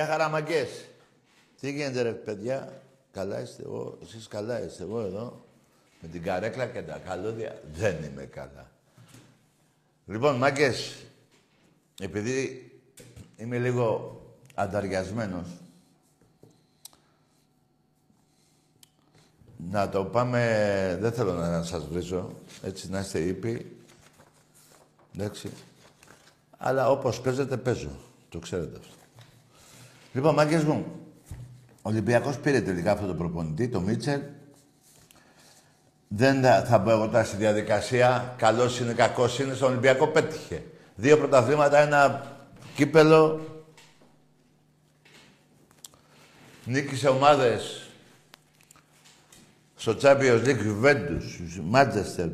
Γεια χαραμαγκές. Τι γίνεται ρε παιδιά; Καλά είστε εγώ. Εσείς καλά είστε εγώ εδώ. Με την καρέκλα και τα καλώδια. Δεν είμαι καλά. Λοιπόν, μάγκες, επειδή είμαι λίγο ανταριασμένος, να το πάμε... Δεν θέλω να σας βρίζω, έτσι, να είστε ήπιοι. Εντάξει. Αλλά όπως παίζετε, παίζω. Το ξέρετε αυτό. Λοιπόν, μάγκες μου, ο Ολυμπιακός πήρε τελικά αυτό το προπονητή, το Μίτσελ. Δεν θα μπω εγώ τώρα στη διαδικασία. Καλός είναι, κακός είναι. Στον Ολυμπιακό πέτυχε. Δύο πρωταθλήματα, ένα κύπελο. Νίκησε ομάδες στο Champions League, Juventus, Manchester,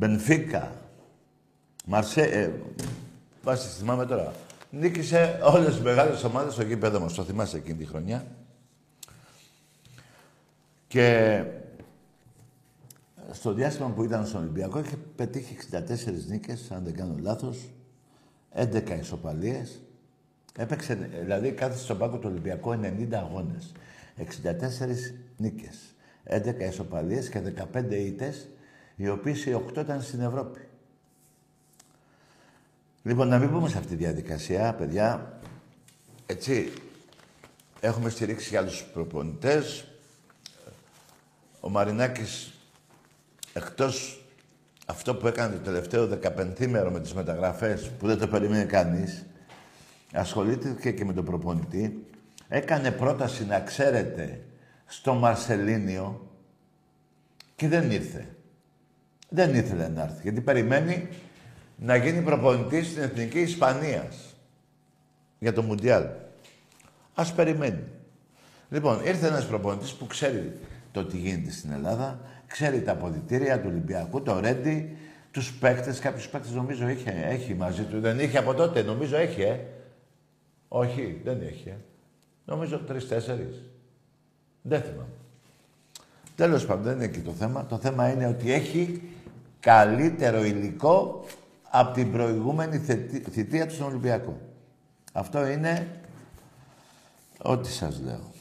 Benfica, Μαρσέ... Ε, βάσει, θυμάμαι τώρα. Νίκησε όλες τις μεγάλες ομάδες στο γήπεδο μας. Το θυμάσαι εκείνη τη χρονιά. Και στο διάστημα που ήταν στον Ολυμπιακό είχε πετύχει 64 νίκες, αν δεν κάνω λάθος, 11 ισοπαλίες. Έπαιξε, δηλαδή κάθε στον πάγκο του Ολυμπιακού 90 αγώνες. 64 νίκες, 11 ισοπαλίες και 15 ήττες, οι οποίες οι 8 ήταν στην Ευρώπη. Λοιπόν, να μην πούμε σε αυτή τη διαδικασία, παιδιά. Έτσι, έχουμε στηρίξει για άλλους προπονητές. Ο Μαρινάκης, εκτός αυτό που έκανε το τελευταίο 15 μέρο με τις μεταγραφές, που δεν το περίμενε κανείς, ασχολήθηκε και με τον προπονητή. Έκανε πρόταση να ξέρετε στο Μαρσελίνιο και δεν ήρθε. Δεν ήθελε να έρθει, γιατί περιμένει να γίνει προπονητής στην Εθνική Ισπανίας για το Μουντιάλ. Ας περιμένει. Λοιπόν, ήρθε ένας προπονητής που ξέρει το τι γίνεται στην Ελλάδα, ξέρει τα αποδητήρια του Ολυμπιακού, το Ρέντι, τους παίκτες, κάποιους παίκτες νομίζω είχε, έχει μαζί του. Δεν είχε από τότε, νομίζω έχει, ε. Όχι, δεν έχει, ε. Νομίζω τρεις-τέσσερις. Δεν θυμάμαι. Τέλος πάντων, δεν είναι εκεί το θέμα. Το θέμα είναι ότι έχει καλύτερο υλικό από την προηγούμενη θητεία του στον Ολυμπιακό. Αυτό είναι ό,τι σας λέω.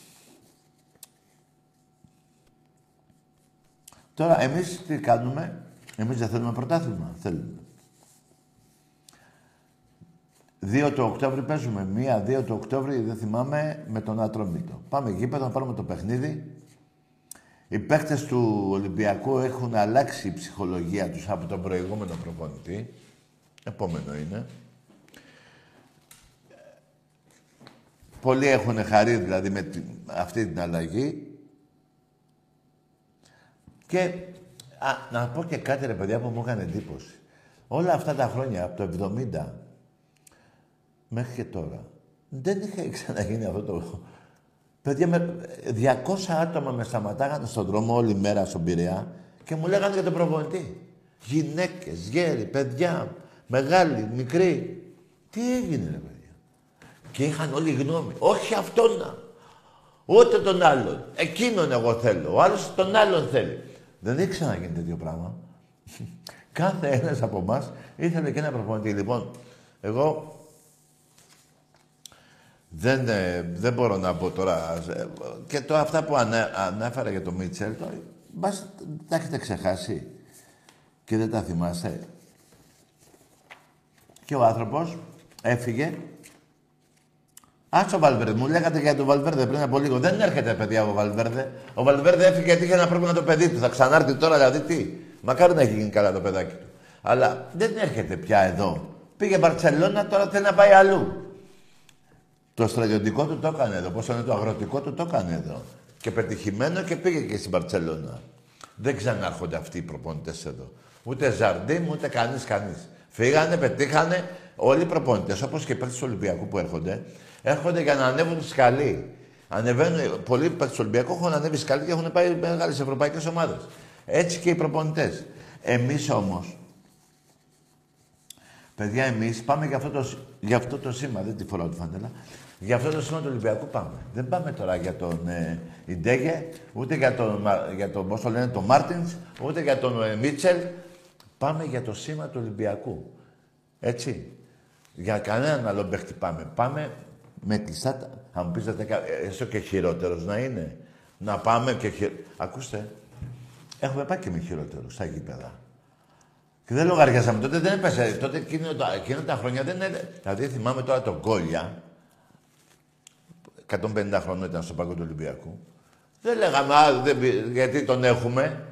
Τώρα, εμείς τι κάνουμε; Εμείς δεν θέλουμε πρωτάθλημα. Θέλουμε. 2 το Οκτώβρη παίζουμε. Μία, 2 το Οκτώβρη, δεν θυμάμαι, με τον Ατρόμητο. Πάμε εκεί, να πάρουμε το παιχνίδι. Οι παίκτες του Ολυμπιακού έχουν αλλάξει η ψυχολογία τους από τον προηγούμενο προπονητή. Επόμενο είναι. Πολλοί έχουν χαρεί δηλαδή με αυτή την αλλαγή. Και α, να πω και κάτι ρε παιδιά που μου έκανε εντύπωση. Όλα αυτά τα χρόνια, από το 70 μέχρι και τώρα, δεν είχε ξαναγίνει αυτό το... Παιδιά, με 200 άτομα με σταματάγανε στον δρόμο όλη μέρα στον Πειραιά και μου λέγανε για τον προπονητή. Γυναίκες, γέροι, παιδιά, μεγάλοι, μικροί. Τι έγινε, ρε παιδιά; Και είχαν όλοι γνώμη. Όχι αυτόν να. Ούτε τον άλλον. Εκείνον εγώ θέλω. Ο άλλος τον άλλον θέλει. Δεν ήξερα να γίνει τέτοιο πράγμα. Κάθε ένας από εμάς ήθελε και ένα προπονητή. Λοιπόν, εγώ δεν, ε, δεν μπορώ να πω τώρα. Ε, και το, αυτά που ανέ, ανέφερα για το Μίτσελ, το, μπας, τα έχετε ξεχάσει και δεν τα θυμάστε. Και ο άνθρωπος έφυγε. Άσο ο Βαλβέρδε. Μου λέγατε για τον Βαλβέρδε πριν από λίγο. Δεν έρχεται παιδιά ο Βαλβέρδε. Ο Βαλβέρδε έφυγε γιατί είχε ένα πρόβλημα το παιδί του. Θα ξανάρθει τώρα δηλαδή τι; Μακάρι να έχει γίνει καλά το παιδάκι του. Αλλά δεν έρχεται πια εδώ. Πήγε Μπαρσελόνα, τώρα θέλει να πάει αλλού. Το στρατιωτικό του το έκανε εδώ. Πώ είναι το αγροτικό του το έκανε εδώ. Και πετυχημένο και πήγε και στην Παρσελόνα. Δεν ξανάρχονται αυτοί οι προπονητές εδώ. Ούτε Ζαρντίμ, ούτε κανείς κανείς. Φύγανε, πετύχανε όλοι οι προπονητές, όπως και οι παίκτες του Ολυμπιακού που έρχονται, έρχονται για να ανέβουν σκαλί. Ανεβαίνουν, πολλοί παίκτες του Ολυμπιακού έχουν ανέβει σκαλί και έχουν πάει μεγάλες ευρωπαϊκές ομάδες. Έτσι και οι προπονητές. Εμείς όμως, παιδιά, εμείς πάμε για αυτό, το, για αυτό το σήμα, δεν τη φοράω τη φαντέλα, για αυτό το σήμα του Ολυμπιακού πάμε. Δεν πάμε τώρα για τον ε, Ιντέγε, ούτε για τον, για τον πώς το λένε, τον Μάρτινς, ούτε για τον ε, Μίτσελ. Πάμε για το σήμα του Ολυμπιακού. Έτσι. Για κανέναν άλλο παίχτη πάμε. Πάμε με κλειστά... Θα μου πείτε, έστω και χειρότερος να είναι. Να πάμε και χει... Ακούστε, έχουμε πάει και με χειρότερους στα γήπεδα. Και δεν λογαριάσαμε. Τότε δεν έπεσε. Τότε εκείνο τα, εκείνο τα χρόνια δεν είναι. Δηλαδή θυμάμαι τώρα τον Κόλια, 150 χρόνια ήταν στο παγκόσμιο του Ολυμπιακού. Δεν λέγαμε, α, δεν, γιατί τον έχουμε.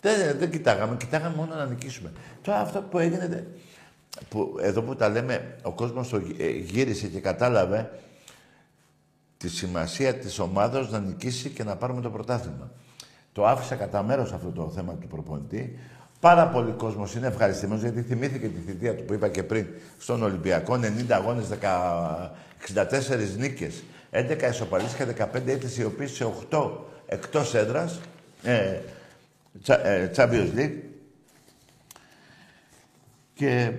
Δεν, δεν κοιτάγαμε, κοιτάγαμε μόνο να νικήσουμε. Τώρα αυτό που έγινε, που, εδώ που τα λέμε, ο κόσμος το ε, γύρισε και κατάλαβε τη σημασία της ομάδας να νικήσει και να πάρουμε το πρωτάθλημα. Το άφησα κατά μέρος αυτό το θέμα του προπονητή. Πάρα πολλοί κόσμος είναι ευχαριστημένο γιατί θυμήθηκε τη θητεία του που είπα και πριν στον Ολυμπιακό. 90 αγώνες, 64 νίκες. 11 ισοπαλίες και 15 ήττες οι οποίες σε 8 εκτός έδρας, ε, τσα, ε, Champions League. Και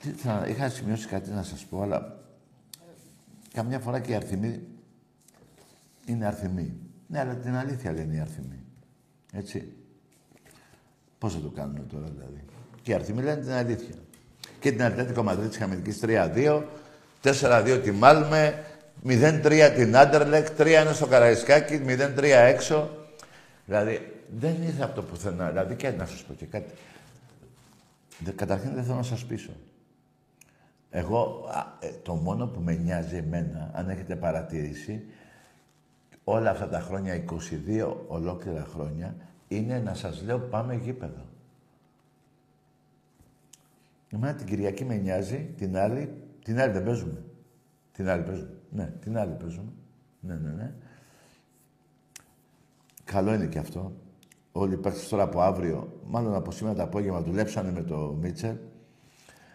τι, θα, είχα σημειώσει κάτι να σας πω, αλλά καμιά φορά και οι αριθμοί είναι αριθμοί. Ναι, αλλά την αλήθεια λένε οι αριθμοί. Έτσι. Πώς θα το κάνουμε τώρα δηλαδή. Και οι αριθμοί λένε την αλήθεια. Και την Ατλέτικο Μαδρίτης είχαμε νικήσει 3-2, 4-2 τη Μάλμε, 0-3 την Άντερλεκ, 3-1 στο Καραϊσκάκι, 0-3 έξω. Δηλαδή, δεν ήρθε από το πουθενά. Δηλαδή, και να σας πω και κάτι. Καταρχήν δεν θέλω να σας πείσω. Εγώ, ε, το μόνο που με νοιάζει εμένα, αν έχετε παρατηρήσει, όλα αυτά τα χρόνια, 22 ολόκληρα χρόνια, είναι να σας λέω πάμε γήπεδο. Εμένα την Κυριακή με νοιάζει, την άλλη, την άλλη δεν παίζουμε. Την άλλη παίζουμε. Ναι, την άλλη παίζουμε. Ναι, ναι, ναι. Καλό είναι και αυτό. Όλοι οι παίκτες τώρα από αύριο, μάλλον από σήμερα το απόγευμα, δουλέψανε με το Μίτσελ.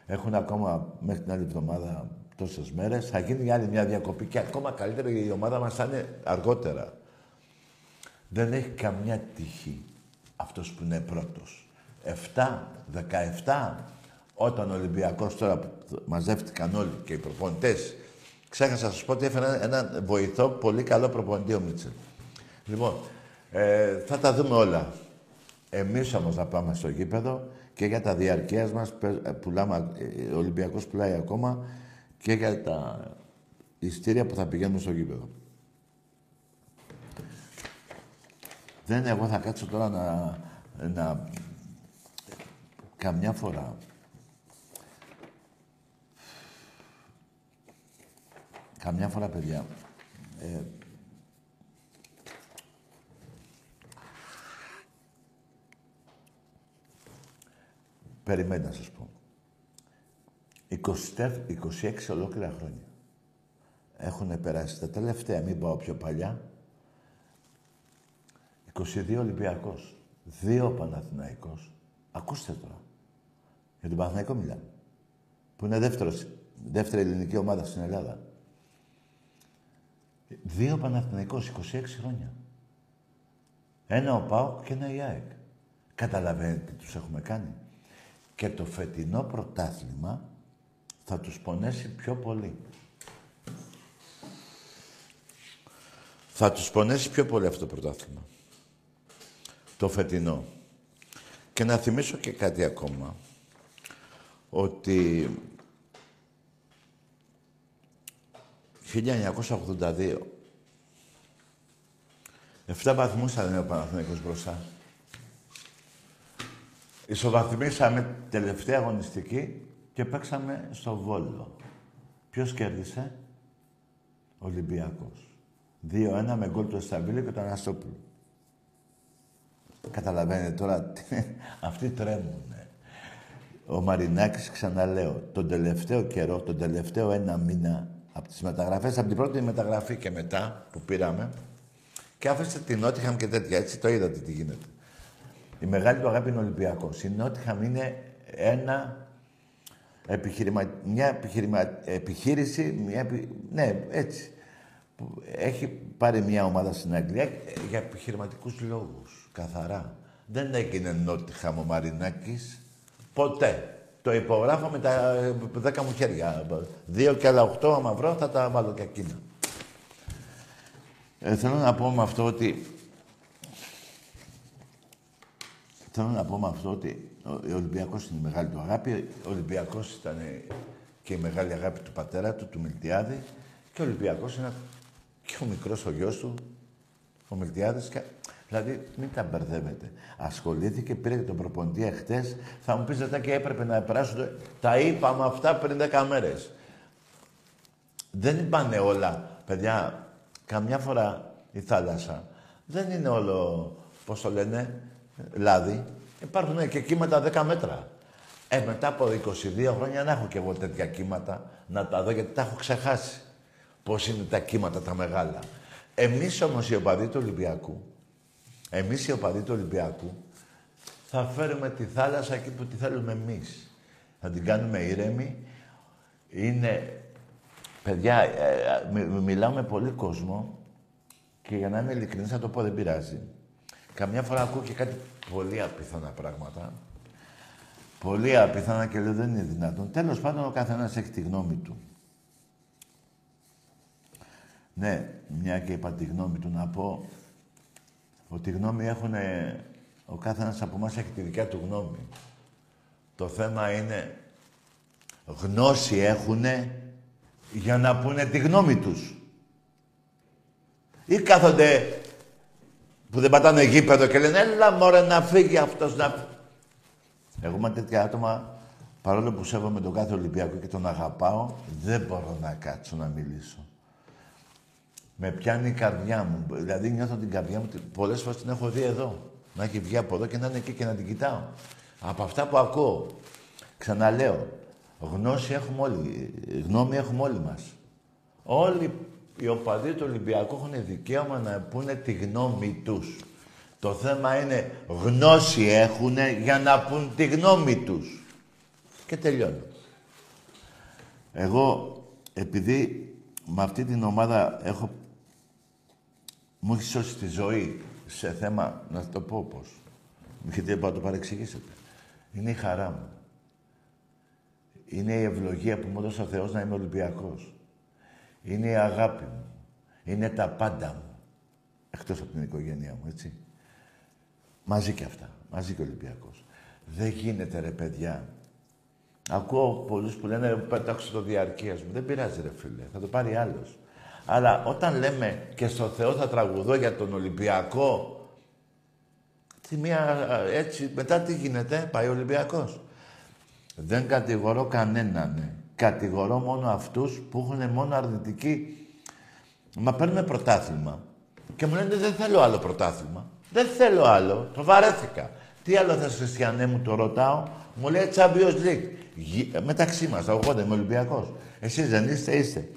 Έχουν ακόμα μέχρι την άλλη εβδομάδα τόσες μέρες. Θα γίνει άλλη μια διακοπή και ακόμα καλύτερα η ομάδα μας θα είναι αργότερα. Δεν έχει καμιά τύχη αυτός που είναι πρώτος. 7, 17, όταν ο Ολυμπιακός τώρα μαζεύτηκαν όλοι και οι προπονητές Ξέχασα να σας πω ότι έφερα ένα βοηθό πολύ καλό προπονητή ο Μίτσελ. Λοιπόν, ε, θα τα δούμε όλα. Εμείς όμως θα πάμε στο γήπεδο και για τα διαρκείας μας πουλάμε, ε, ο Ολυμπιακός πουλάει ακόμα και για τα ιστήρια που θα πηγαίνουν στο γήπεδο. Δεν εγώ θα κάτσω τώρα να, να καμιά φορά Καμιά φορά, παιδιά, ε, περιμένω να σας πω. 26 ολόκληρα χρόνια. Έχουν περάσει τα τελευταία, μην πάω πιο παλιά. 22 Ολυμπιακός. Δύο Παναθηναϊκός. Ακούστε τώρα. Για τον Παναθηναϊκό μιλάμε. Που είναι δεύτερος, δεύτερη ελληνική ομάδα στην Ελλάδα. Δύο Παναθηναϊκός, 26 χρόνια. Ένα ο ΠΑΟΚ και ένα η ΑΕΚ. Καταλαβαίνετε τι τους έχουμε κάνει. Και το φετινό πρωτάθλημα θα τους πονέσει πιο πολύ. Θα τους πονέσει πιο πολύ αυτό το πρωτάθλημα. Το φετινό. Και να θυμίσω και κάτι ακόμα. Ότι 1982 Εφτά βαθμούς θα είναι ο Παναθηναϊκός μπροστά. Ισοβαθμίσαμε τελευταία αγωνιστική και παίξαμε στο Βόλο. Ποιος κέρδισε; Ολυμπιακός. 2-1 με γκολ του Εσταμπίλη και τον Αναστόπουλο. Καταλαβαίνετε τώρα, αυτοί τρέμουνε. Ο Μαρινάκης, ξαναλέω, τον τελευταίο καιρό, τον τελευταίο ένα μήνα, από τις μεταγραφές, από την πρώτη μεταγραφή και μετά που πήραμε, και άφησε την Νότιχαμ και τέτοια, έτσι το είδατε τι γίνεται. Η μεγάλη του αγάπη είναι Ολυμπιακός. Η Νότιχαμ είναι ένα επιχειρημα... μια επιχειρημα... επιχείρηση, μια ναι, έτσι. Έχει πάρει μια ομάδα στην Αγγλία για επιχειρηματικούς λόγους, καθαρά. Δεν έγινε Νότιχαμ ο Μαρινάκης, ποτέ. Το υπογράφω με τα δέκα μου χέρια. Δύο και άλλα οχτώ, άμα βρω, θα τα βάλω και εκείνα. Ε, θέλω να πω με αυτό ότι Θέλω να πω με αυτό ότι ο Ολυμπιακός είναι η μεγάλη του αγάπη. Ο Ολυμπιακός ήταν και η μεγάλη αγάπη του πατέρα του, του Μιλτιάδη. Και ο Ολυμπιακός είναι και ο μικρός ο γιος του, ο Μιλτιάδης. Και... Δηλαδή, μην τα μπερδεύετε. Ασχολήθηκε, πήρε τον προπονητή εχθές. Θα μου πεις δεν και έπρεπε να περάσουν. Τα είπαμε αυτά πριν 10 μέρες. Δεν είπανε όλα. Παιδιά, καμιά φορά η θάλασσα δεν είναι όλο, πώς το λένε, λάδι. Υπάρχουν και κύματα 10 μέτρα. Ε, μετά από 22 χρόνια να έχω και εγώ τέτοια κύματα να τα δω γιατί τα έχω ξεχάσει. Πώς είναι τα κύματα τα μεγάλα. Εμείς όμως οι οπαδοί του Ολυμπιακού, εμείς οι οπαδοί του Ολυμπιακού, θα φέρουμε τη θάλασσα εκεί που τη θέλουμε εμείς. Θα την κάνουμε ήρεμη. Είναι... Παιδιά, ε, ε μιλάω με πολύ κόσμο και για να είμαι ειλικρινής θα το πω δεν πειράζει. Καμιά φορά ακούω και κάτι πολύ απίθανα πράγματα. Πολύ απίθανα και λέω δεν είναι δυνατόν. Τέλος πάντων ο καθένας έχει τη γνώμη του. Ναι, μια και είπα τη γνώμη του να πω ότι γνώμη έχουν ο καθένας από εμάς έχει τη δικιά του γνώμη. Το θέμα είναι γνώση έχουνε για να πούνε τη γνώμη τους. Ή κάθονται που δεν πατάνε γήπεδο και λένε «Έλα μωρέ να φύγει αυτός να Εγώ με τέτοια άτομα, παρόλο που σέβομαι τον κάθε Ολυμπιακό και τον αγαπάω, δεν μπορώ να κάτσω να μιλήσω. Με πιάνει η καρδιά μου. Δηλαδή νιώθω την καρδιά μου, πολλές φορές την έχω δει εδώ. Να έχει βγει από εδώ και να είναι εκεί και να την κοιτάω. Από αυτά που ακούω. Ξαναλέω, γνώση έχουμε όλοι, γνώμη έχουμε όλοι μας. Όλοι οι οπαδοί του Ολυμπιακού έχουν δικαίωμα να πούνε τη γνώμη τους. Το θέμα είναι γνώση έχουν για να πούν τη γνώμη τους. Και τελειώνω. Εγώ, επειδή με αυτή την ομάδα έχω... Μου έχει σώσει τη ζωή σε θέμα, να το πω πώς. Μου έχετε να το παρεξηγήσετε. Είναι η χαρά μου. Είναι η ευλογία που μου έδωσε ο Θεός να είμαι Ολυμπιακός. Είναι η αγάπη μου. Είναι τα πάντα μου. Εκτός από την οικογένειά μου, έτσι. Μαζί και αυτά. Μαζί και ο Ολυμπιακός. Δεν γίνεται, ρε παιδιά. Ακούω πολλούς που λένε πέταξε το διαρκείας μου. Δεν πειράζει, ρε φίλε. Θα το πάρει άλλος. Αλλά όταν λέμε και στο Θεό θα τραγουδώ για τον Ολυμπιακό, τι μία, έτσι, μετά τι γίνεται, πάει ο Ολυμπιακός. Δεν κατηγορώ κανέναν. Ναι. Κατηγορώ μόνο αυτούς που έχουν μόνο αρνητική... Μα παίρνουμε πρωτάθλημα. Και μου λένε δεν θέλω άλλο πρωτάθλημα. Δεν θέλω άλλο. Το βαρέθηκα. Τι άλλο θες Χριστιανέ μου το ρωτάω. Μου λέει Champions League. Ε, μεταξύ μας, εγώ δεν είμαι Ολυμπιακός. Εσείς δεν είστε, είστε.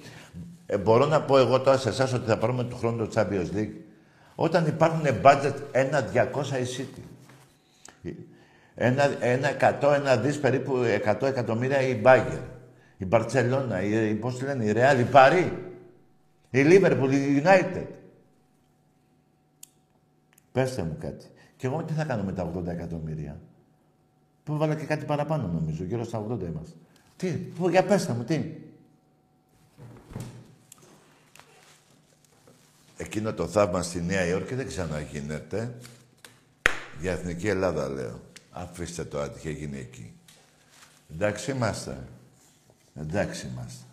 Ε, μπορώ να πω εγώ τώρα σε εσάς ότι θα πάρουμε του χρόνου το Champions League. Όταν υπάρχουν budget ένα 200 εισίτη. Ένα, ένα 100, ένα δις περίπου 100 εκατομμύρια η Μπάγκερ η Μπαρτσελώνα, η, πώς τη λένε, η Ρεάλ, η Παρή. Η Liverpool, η United. Πέστε μου κάτι. Και εγώ τι θα κάνω με τα 80 εκατομμύρια; Που βάλα και κάτι παραπάνω νομίζω, γύρω στα 80 είμαστε. Τι, που, για πέστε μου, τι. Εκείνο το θαύμα στη Νέα Υόρκη δεν ξαναγίνεται. Για Εθνική Ελλάδα λέω. Αφήστε το τι είχε γίνει εκεί. Εντάξει είμαστε. Εντάξει είμαστε.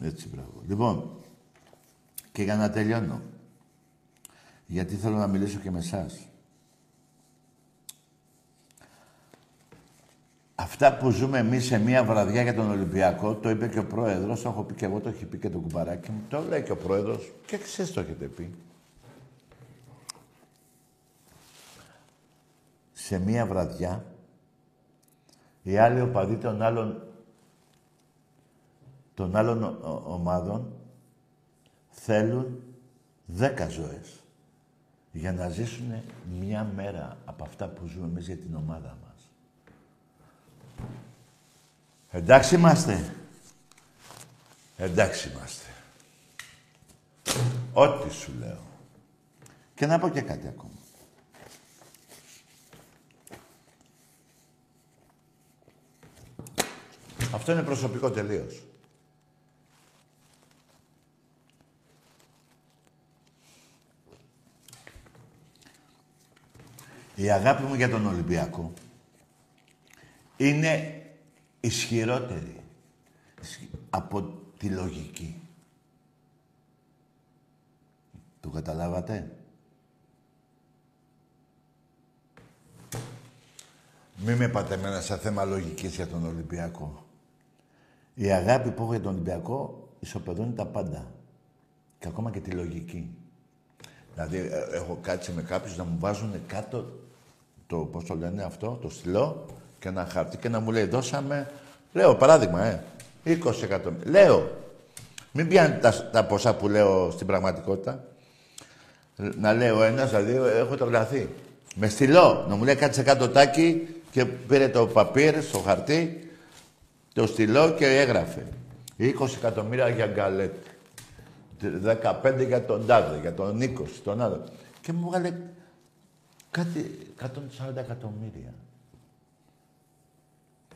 Έτσι, μπράβο. Λοιπόν, και για να τελειώνω. Γιατί θέλω να μιλήσω και με εσάς. Αυτά που ζούμε εμείς σε μία βραδιά για τον Ολυμπιακό, το είπε και ο πρόεδρος, το έχω πει και εγώ, το έχει πει και το κουμπαράκι μου, το λέει και ο πρόεδρος και εσείς το έχετε πει. Σε μία βραδιά, οι άλλοι οπαδοί των άλλων, των άλλων ομάδων θέλουν δέκα ζωές για να ζήσουν μία μέρα από αυτά που ζούμε εμείς για την ομάδα μας. Εντάξει είμαστε. Εντάξει είμαστε. Ό,τι σου λέω. Και να πω και κάτι ακόμα. Αυτό είναι προσωπικό τελείως. Η αγάπη μου για τον Ολυμπιακό είναι ισχυρότερη από τη λογική. Το καταλάβατε; Μην με πάτε εμένα σε θέμα λογικής για τον Ολυμπιακό. Η αγάπη που έχω για τον Ολυμπιακό ισοπεδώνει τα πάντα. Και ακόμα και τη λογική. Δηλαδή, ε, έχω κάτσει με κάποιους να μου βάζουν κάτω το, πώς το λένε αυτό, το στυλό και ένα χαρτί και να μου λέει δώσαμε, λέω παράδειγμα, ε, 20 εκατομμύρια. Λέω, μην πιάνει τα, τα ποσά που λέω στην πραγματικότητα. Να λέω ένας, δηλαδή έχω τρελαθεί. Με στυλό, να μου λέει κάτσε κάτω τάκι και πήρε το παπίρ στο χαρτί, το στυλό και έγραφε. 20 εκατομμύρια για γκαλέτη. 15 για τον Τάδε, για τον 20, τον άλλο. Και μου έβγαλε κάτι 140 εκατομμύρια.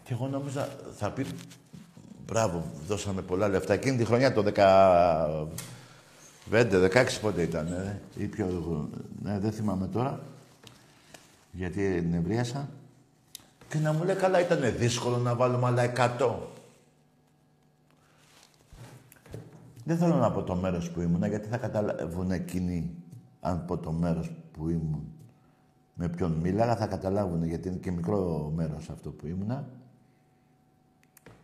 Και εγώ νόμιζα θα πει μπράβο, δώσαμε πολλά λεφτά. Εκείνη τη χρονιά το 15, 16 πότε ήταν, ε, ή πιο, ναι, δεν θυμάμαι τώρα, γιατί νευρίασα. Και να μου λέει, καλά, ήταν δύσκολο να βάλουμε άλλα 100. Δεν θέλω να πω το μέρος που ήμουν, γιατί θα καταλάβουν εκείνοι, αν πω το μέρος που ήμουν, με ποιον μίλαγα, θα καταλάβουν, γιατί είναι και μικρό μέρος αυτό που ήμουνα.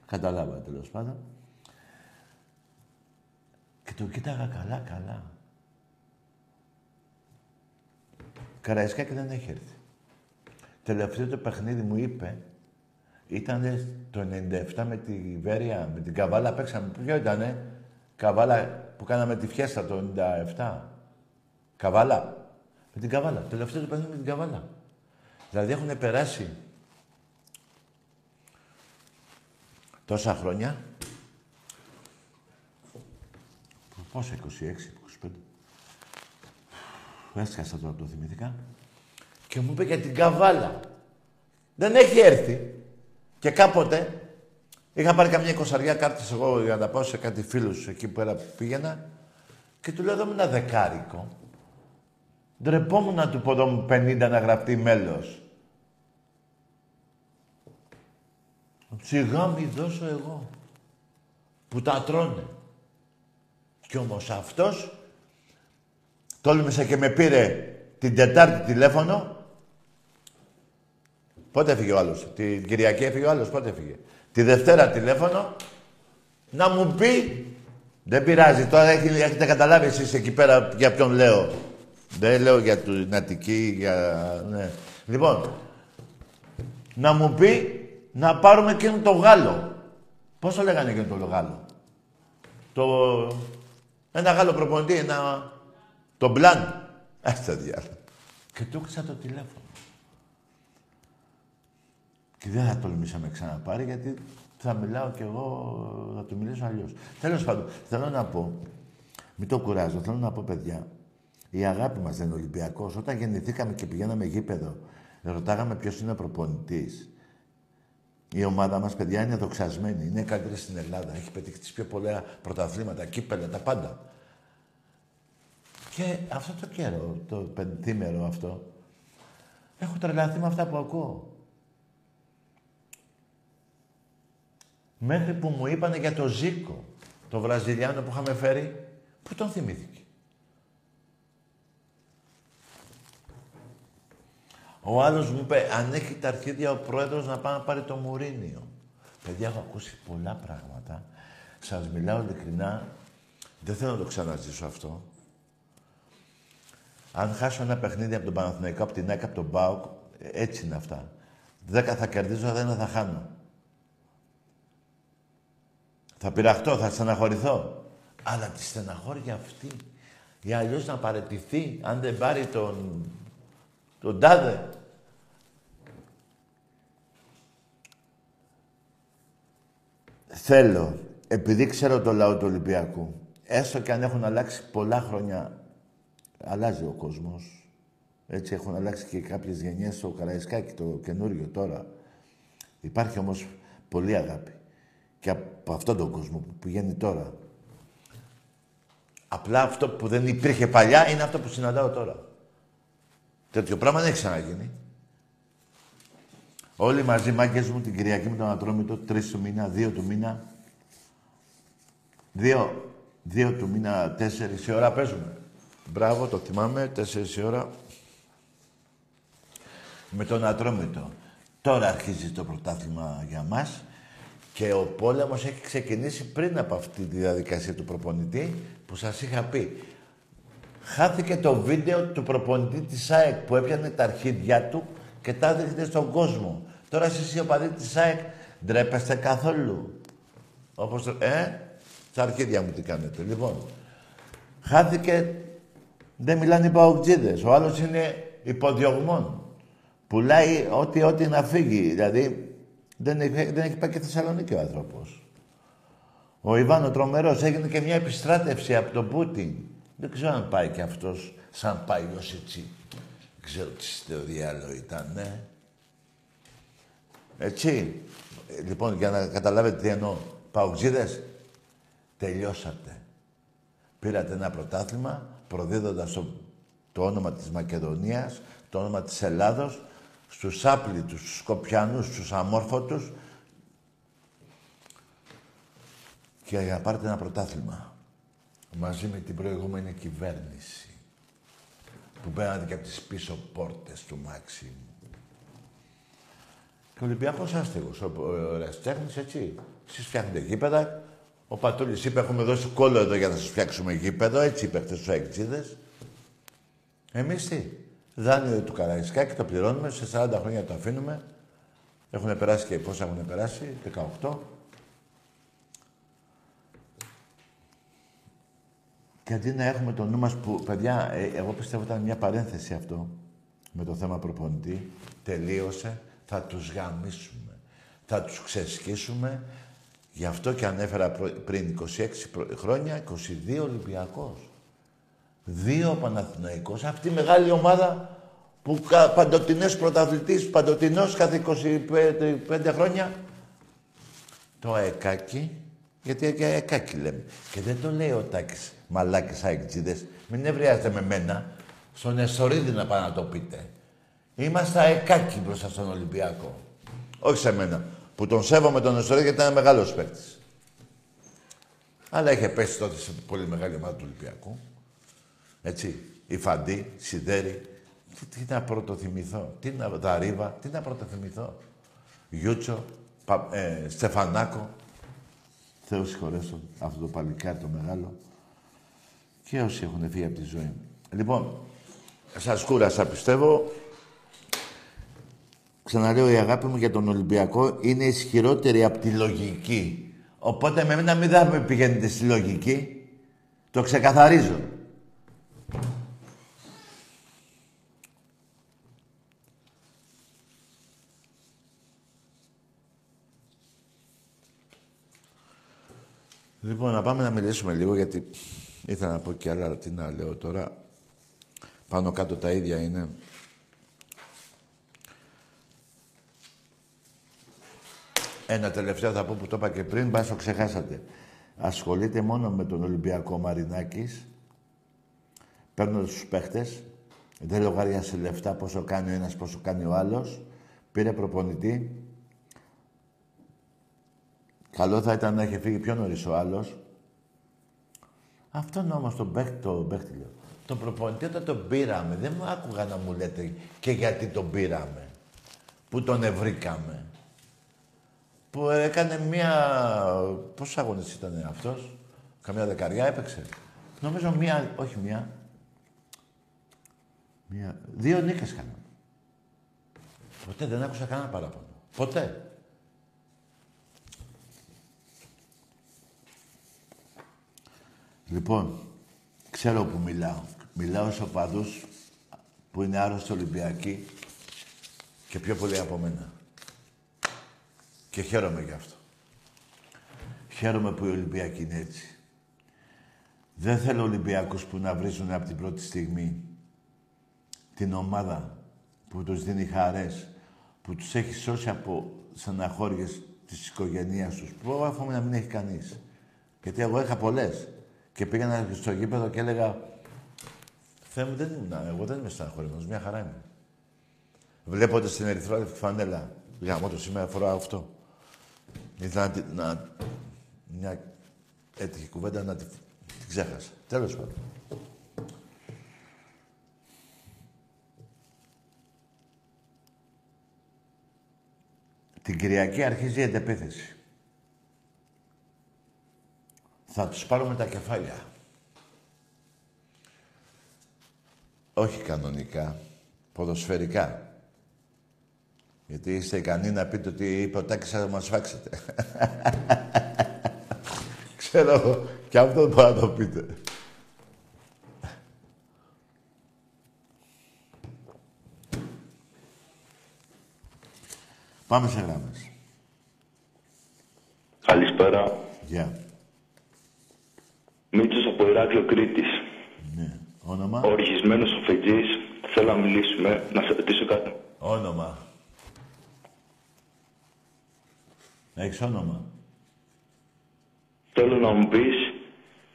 Καταλάβατε τέλος πάντων. Και το κοίταγα καλά, καλά. Καραϊσκάκη δεν έχει έρθει. Τελευταίο το παιχνίδι μου είπε, ήταν το 97 με τη Βέρεια, με την Καβάλα παίξαμε. Ποιο ήτανε, Καβάλα που κάναμε τη φιέστα το 97. Καβάλα. Με την Καβάλα. Τελευταίο το παιχνίδι με την Καβάλα. Δηλαδή έχουν περάσει Τόσα χρόνια. Πόσα, 26, 25. Έσκασα τώρα το θυμηθήκα. Και μου είπε για την καβάλα. Δεν έχει έρθει. Και κάποτε είχα πάρει καμιά εικοσαριά κάρτες εγώ για να τα πάω σε κάτι φίλους εκεί που πέρα πήγαινα και του λέω εδώ ένα δεκάρικο. Ντρεπόμουν να του πω εδώ μου 50 να γραφτεί μέλος. Σιγά μη δώσω εγώ. Που τα τρώνε. Κι όμως αυτός τόλμησε και με πήρε την Τετάρτη τηλέφωνο. Πότε έφυγε ο άλλος. Την Κυριακή έφυγε ο άλλος. Πότε έφυγε. Τη Δευτέρα τηλέφωνο να μου πει δεν πειράζει, τώρα έχετε καταλάβει εσείς εκεί πέρα για ποιον λέω. Δεν λέω για την Αττική, για... Ναι. Λοιπόν, να μου πει να πάρουμε εκείνο το Γάλλο. Πώς το λέγανε εκείνο το Γάλλο. Το... Ένα Γάλλο προπονητή, ένα... Το Μπλάν. Άστα διάλογο. Και του έκλεισα το τηλέφωνο. Και δεν θα τολμήσω να με ξαναπάρει γιατί θα μιλάω κι εγώ, θα του μιλήσω αλλιώς. Τέλος πάντων, θέλω να πω, μην το κουράζω, θέλω να πω παιδιά, η αγάπη μας δεν είναι Ολυμπιακός. Όταν γεννηθήκαμε και πηγαίναμε γήπεδο, ρωτάγαμε ποιος είναι ο προπονητής. Η ομάδα μας, παιδιά, είναι δοξασμένη. Είναι καλύτερη στην Ελλάδα. Έχει πετύχει τι πιο πολλά πρωταθλήματα, κύπελα, τα πάντα. Και αυτό το καιρό, το πεντήμερο αυτό, έχω τρελαθεί με αυτά που ακούω. Μέχρι που μου είπανε για το Ζήκο, το Βραζιλιάνο που είχαμε φέρει, που τον θυμήθηκε. Ο άλλος μου είπε, αν έχει τα αρχίδια ο πρόεδρος να πάει να πάρει το Μουρίνιο. Παιδιά, έχω ακούσει πολλά πράγματα. Σας μιλάω ειλικρινά. Δεν θέλω να το ξαναζήσω αυτό. Αν χάσω ένα παιχνίδι από τον Παναθηναϊκό, από την ΑΕΚ, από τον ΠΑΟΚ, έτσι είναι αυτά. Δέκα θα κερδίζω, δεν θα χάνω. Θα πειραχτώ, θα στεναχωρηθώ. Αλλά τη στεναχώρια αυτή, ή αλλιώς να παρετηθεί, αν δεν πάρει τον, τον τάδε. Θέλω, επειδή ξέρω το λαό του Ολυμπιακού, έστω και αν έχουν αλλάξει πολλά χρόνια, αλλάζει ο κόσμος. Έτσι έχουν αλλάξει και κάποιες γενιές στο Καραϊσκάκι, το καινούριο τώρα. Υπάρχει όμως πολύ αγάπη και από αυτόν τον κόσμο που πηγαίνει τώρα. Απλά αυτό που δεν υπήρχε παλιά είναι αυτό που συναντάω τώρα. Τέτοιο πράγμα δεν έχει ξαναγίνει. Όλοι μαζί, μάγκες μου, την Κυριακή με τον Ατρόμητο, τρεις του μήνα, δύο του μήνα. Δύο, δύο του μήνα, τέσσερις η ώρα παίζουμε. Μπράβο, το θυμάμαι, τέσσερις η ώρα. Με τον Ατρόμητο. Τώρα αρχίζει το πρωτάθλημα για μας. Και ο πόλεμος έχει ξεκινήσει πριν από αυτή τη διαδικασία του προπονητή που σας είχα πει. Χάθηκε το βίντεο του προπονητή της ΑΕΚ που έπιανε τα αρχίδια του και τα έδειχνε στον κόσμο. Τώρα εσείς οι οπαδοί της ΑΕΚ ντρέπεστε καθόλου; Όπως, ε, τα αρχίδια μου τι κάνετε. Λοιπόν, χάθηκε, δεν μιλάνε οι παοκτζίδες. Ο άλλος είναι υποδιωγμόν. Πουλάει ό,τι, ό,τι να φύγει. Δηλαδή, δεν έχει, δεν έχει πάει και Θεσσαλονίκη ο άνθρωπος. Ο Ιβάνο τρομερός έγινε και μια επιστράτευση από τον Πούτιν. Δεν ξέρω αν πάει και αυτός σαν πάει ο Σιτσί. Δεν ξέρω τι στο διάλογο ήταν, ναι. Έτσι. Λοιπόν, για να καταλάβετε τι εννοώ. Παουτζίδες, τελειώσατε. Πήρατε ένα πρωτάθλημα προδίδοντας το, το όνομα της Μακεδονίας, το όνομα της Ελλάδος στους άπλητους, στους σκοπιανούς, στους αμόρφωτους και για να πάρετε ένα πρωτάθλημα μαζί με την προηγούμενη κυβέρνηση που πέρατε και από τις πίσω πόρτες του Μάξιμου. Και ο Ολυμπιακός άστεγος, ο, Ραστέχνης, έτσι. Εσείς φτιάχνετε γήπεδα. Ο Πατούλης είπε, έχουμε δώσει κόλλο εδώ για να σας φτιάξουμε γήπεδο. Έτσι είπε χτες στους Αιγτζίδες. Εμείς τι. Δάνειο του Καραϊσκάκη το πληρώνουμε, σε 40 χρόνια το αφήνουμε. Έχουν περάσει και πόσα έχουν περάσει, 18. Και αντί να έχουμε το νου μας που, παιδιά, ε, εγώ πιστεύω ήταν μια παρένθεση αυτό με το θέμα προπονητή, τελείωσε, θα τους γαμίσουμε. Θα τους ξεσκίσουμε. Γι' αυτό και ανέφερα πριν 26 χρόνια, 22 Ολυμπιακός. Δύο Παναθηναϊκός. Αυτή η μεγάλη ομάδα που παντοτινές πρωταθλητής, παντοτινός κάθε 25 χρόνια. Το ΑΕΚΑΚΙ, γιατί και ΑΕΚΑΚΙ λέμε. Και δεν το λέει ο Τάκης μαλάκες αεκτζίδες. Μην ευριάζετε με μένα. Στον Εσωρίδη να πάει να το πείτε. Είμαστε αεκάκι μπροστά στον Ολυμπιακό. Όχι σε μένα. Που τον σέβομαι τον Εσωρίδη γιατί ήταν μεγάλος παίκτης. Αλλά είχε πέσει τότε σε πολύ μεγάλη ομάδα του Ολυμπιακού. Έτσι. Η Φαντή, Σιδέρη. Τι, τι να πρωτοθυμηθώ. Τι να... Δαρίβα. Τι να πρωτοθυμηθώ. Γιούτσο. Πα, ε, Στεφανάκο. Θεός συγχωρέσω αυτό το παλικάρι το μεγάλο. Και όσοι έχουν φύγει από τη ζωή. Λοιπόν, σας κούρασα πιστεύω. Ξαναλέω η αγάπη μου για τον Ολυμπιακό είναι ισχυρότερη από τη λογική. Οπότε με μένα μην θα πηγαίνετε στη λογική. Το ξεκαθαρίζω. Λοιπόν, να πάμε να μιλήσουμε λίγο, γιατί ήθελα να πω και άλλα, τι να λέω τώρα. Πάνω κάτω τα ίδια είναι. Ένα τελευταίο θα πω που το είπα και πριν, μπας το ξεχάσατε. Ασχολείται μόνο με τον Ολυμπιακό Μαρινάκης, παίρνω τους παίχτες, δεν λογάριασε λεφτά πόσο κάνει ο ένας, πόσο κάνει ο άλλος, πήρε προπονητή. Καλό θα ήταν να είχε φύγει πιο νωρίς ο άλλος. Αυτόν όμως τον παίχτη, το παίχτη λέω. Τον προπονητή όταν τον πήραμε, δεν μου άκουγα να μου λέτε και γιατί τον πήραμε. Πού τον ευρήκαμε που έκανε μία... Πόσους αγώνες ήταν αυτός, καμιά δεκαριά έπαιξε. Νομίζω μία, όχι μία, μία, δύο νίκες έκανα. Ποτέ δεν άκουσα κανένα παράπονο. Ποτέ. Λοιπόν, ξέρω που μιλάω. Μιλάω σε οπαδούς που είναι άρρωστοι Ολυμπιακοί και πιο πολύ από μένα. Και χαίρομαι γι' αυτό. Χαίρομαι που οι Ολυμπιακοί είναι έτσι. Δεν θέλω Ολυμπιακούς που να βρίζουν από την πρώτη στιγμή την ομάδα που τους δίνει χαρές, που τους έχει σώσει από στεναχώριες της οικογένειάς τους, που αφού να μην έχει κανείς. Γιατί εγώ είχα πολλές. Και πήγαινα στο γήπεδο και έλεγα Θεέ μου, δεν ήμουν, εγώ δεν είμαι στεναχωρημένος, μια χαρά είμαι. Βλέποντας την ερυθρόλευκη φανέλα, γάμο το σήμερα φοράω αυτό. Ήθελα να, να, μια έτυχη κουβέντα να την τη ξέχασα. Τέλος πάντων. Την Κυριακή αρχίζει η εντεπίθεση. Θα τους πάρουμε τα κεφάλια. Όχι κανονικά, ποδοσφαιρικά. Γιατί είστε ικανοί να πείτε ότι είπε ο Τάκης θα μας φάξετε. Ξέρω και αυτό μπορεί να το πείτε. Πάμε σε γράμμες. Καλησπέρα. Γεια. Yeah. Μίτσος από Ηράκλειο Κρήτης. Ναι. Όνομα; Οργισμένος ο Φετζής. Θέλω να μιλήσουμε, να σε ρωτήσω κάτι. Όνομα. Έχεις όνομα; Θέλω να μου πεις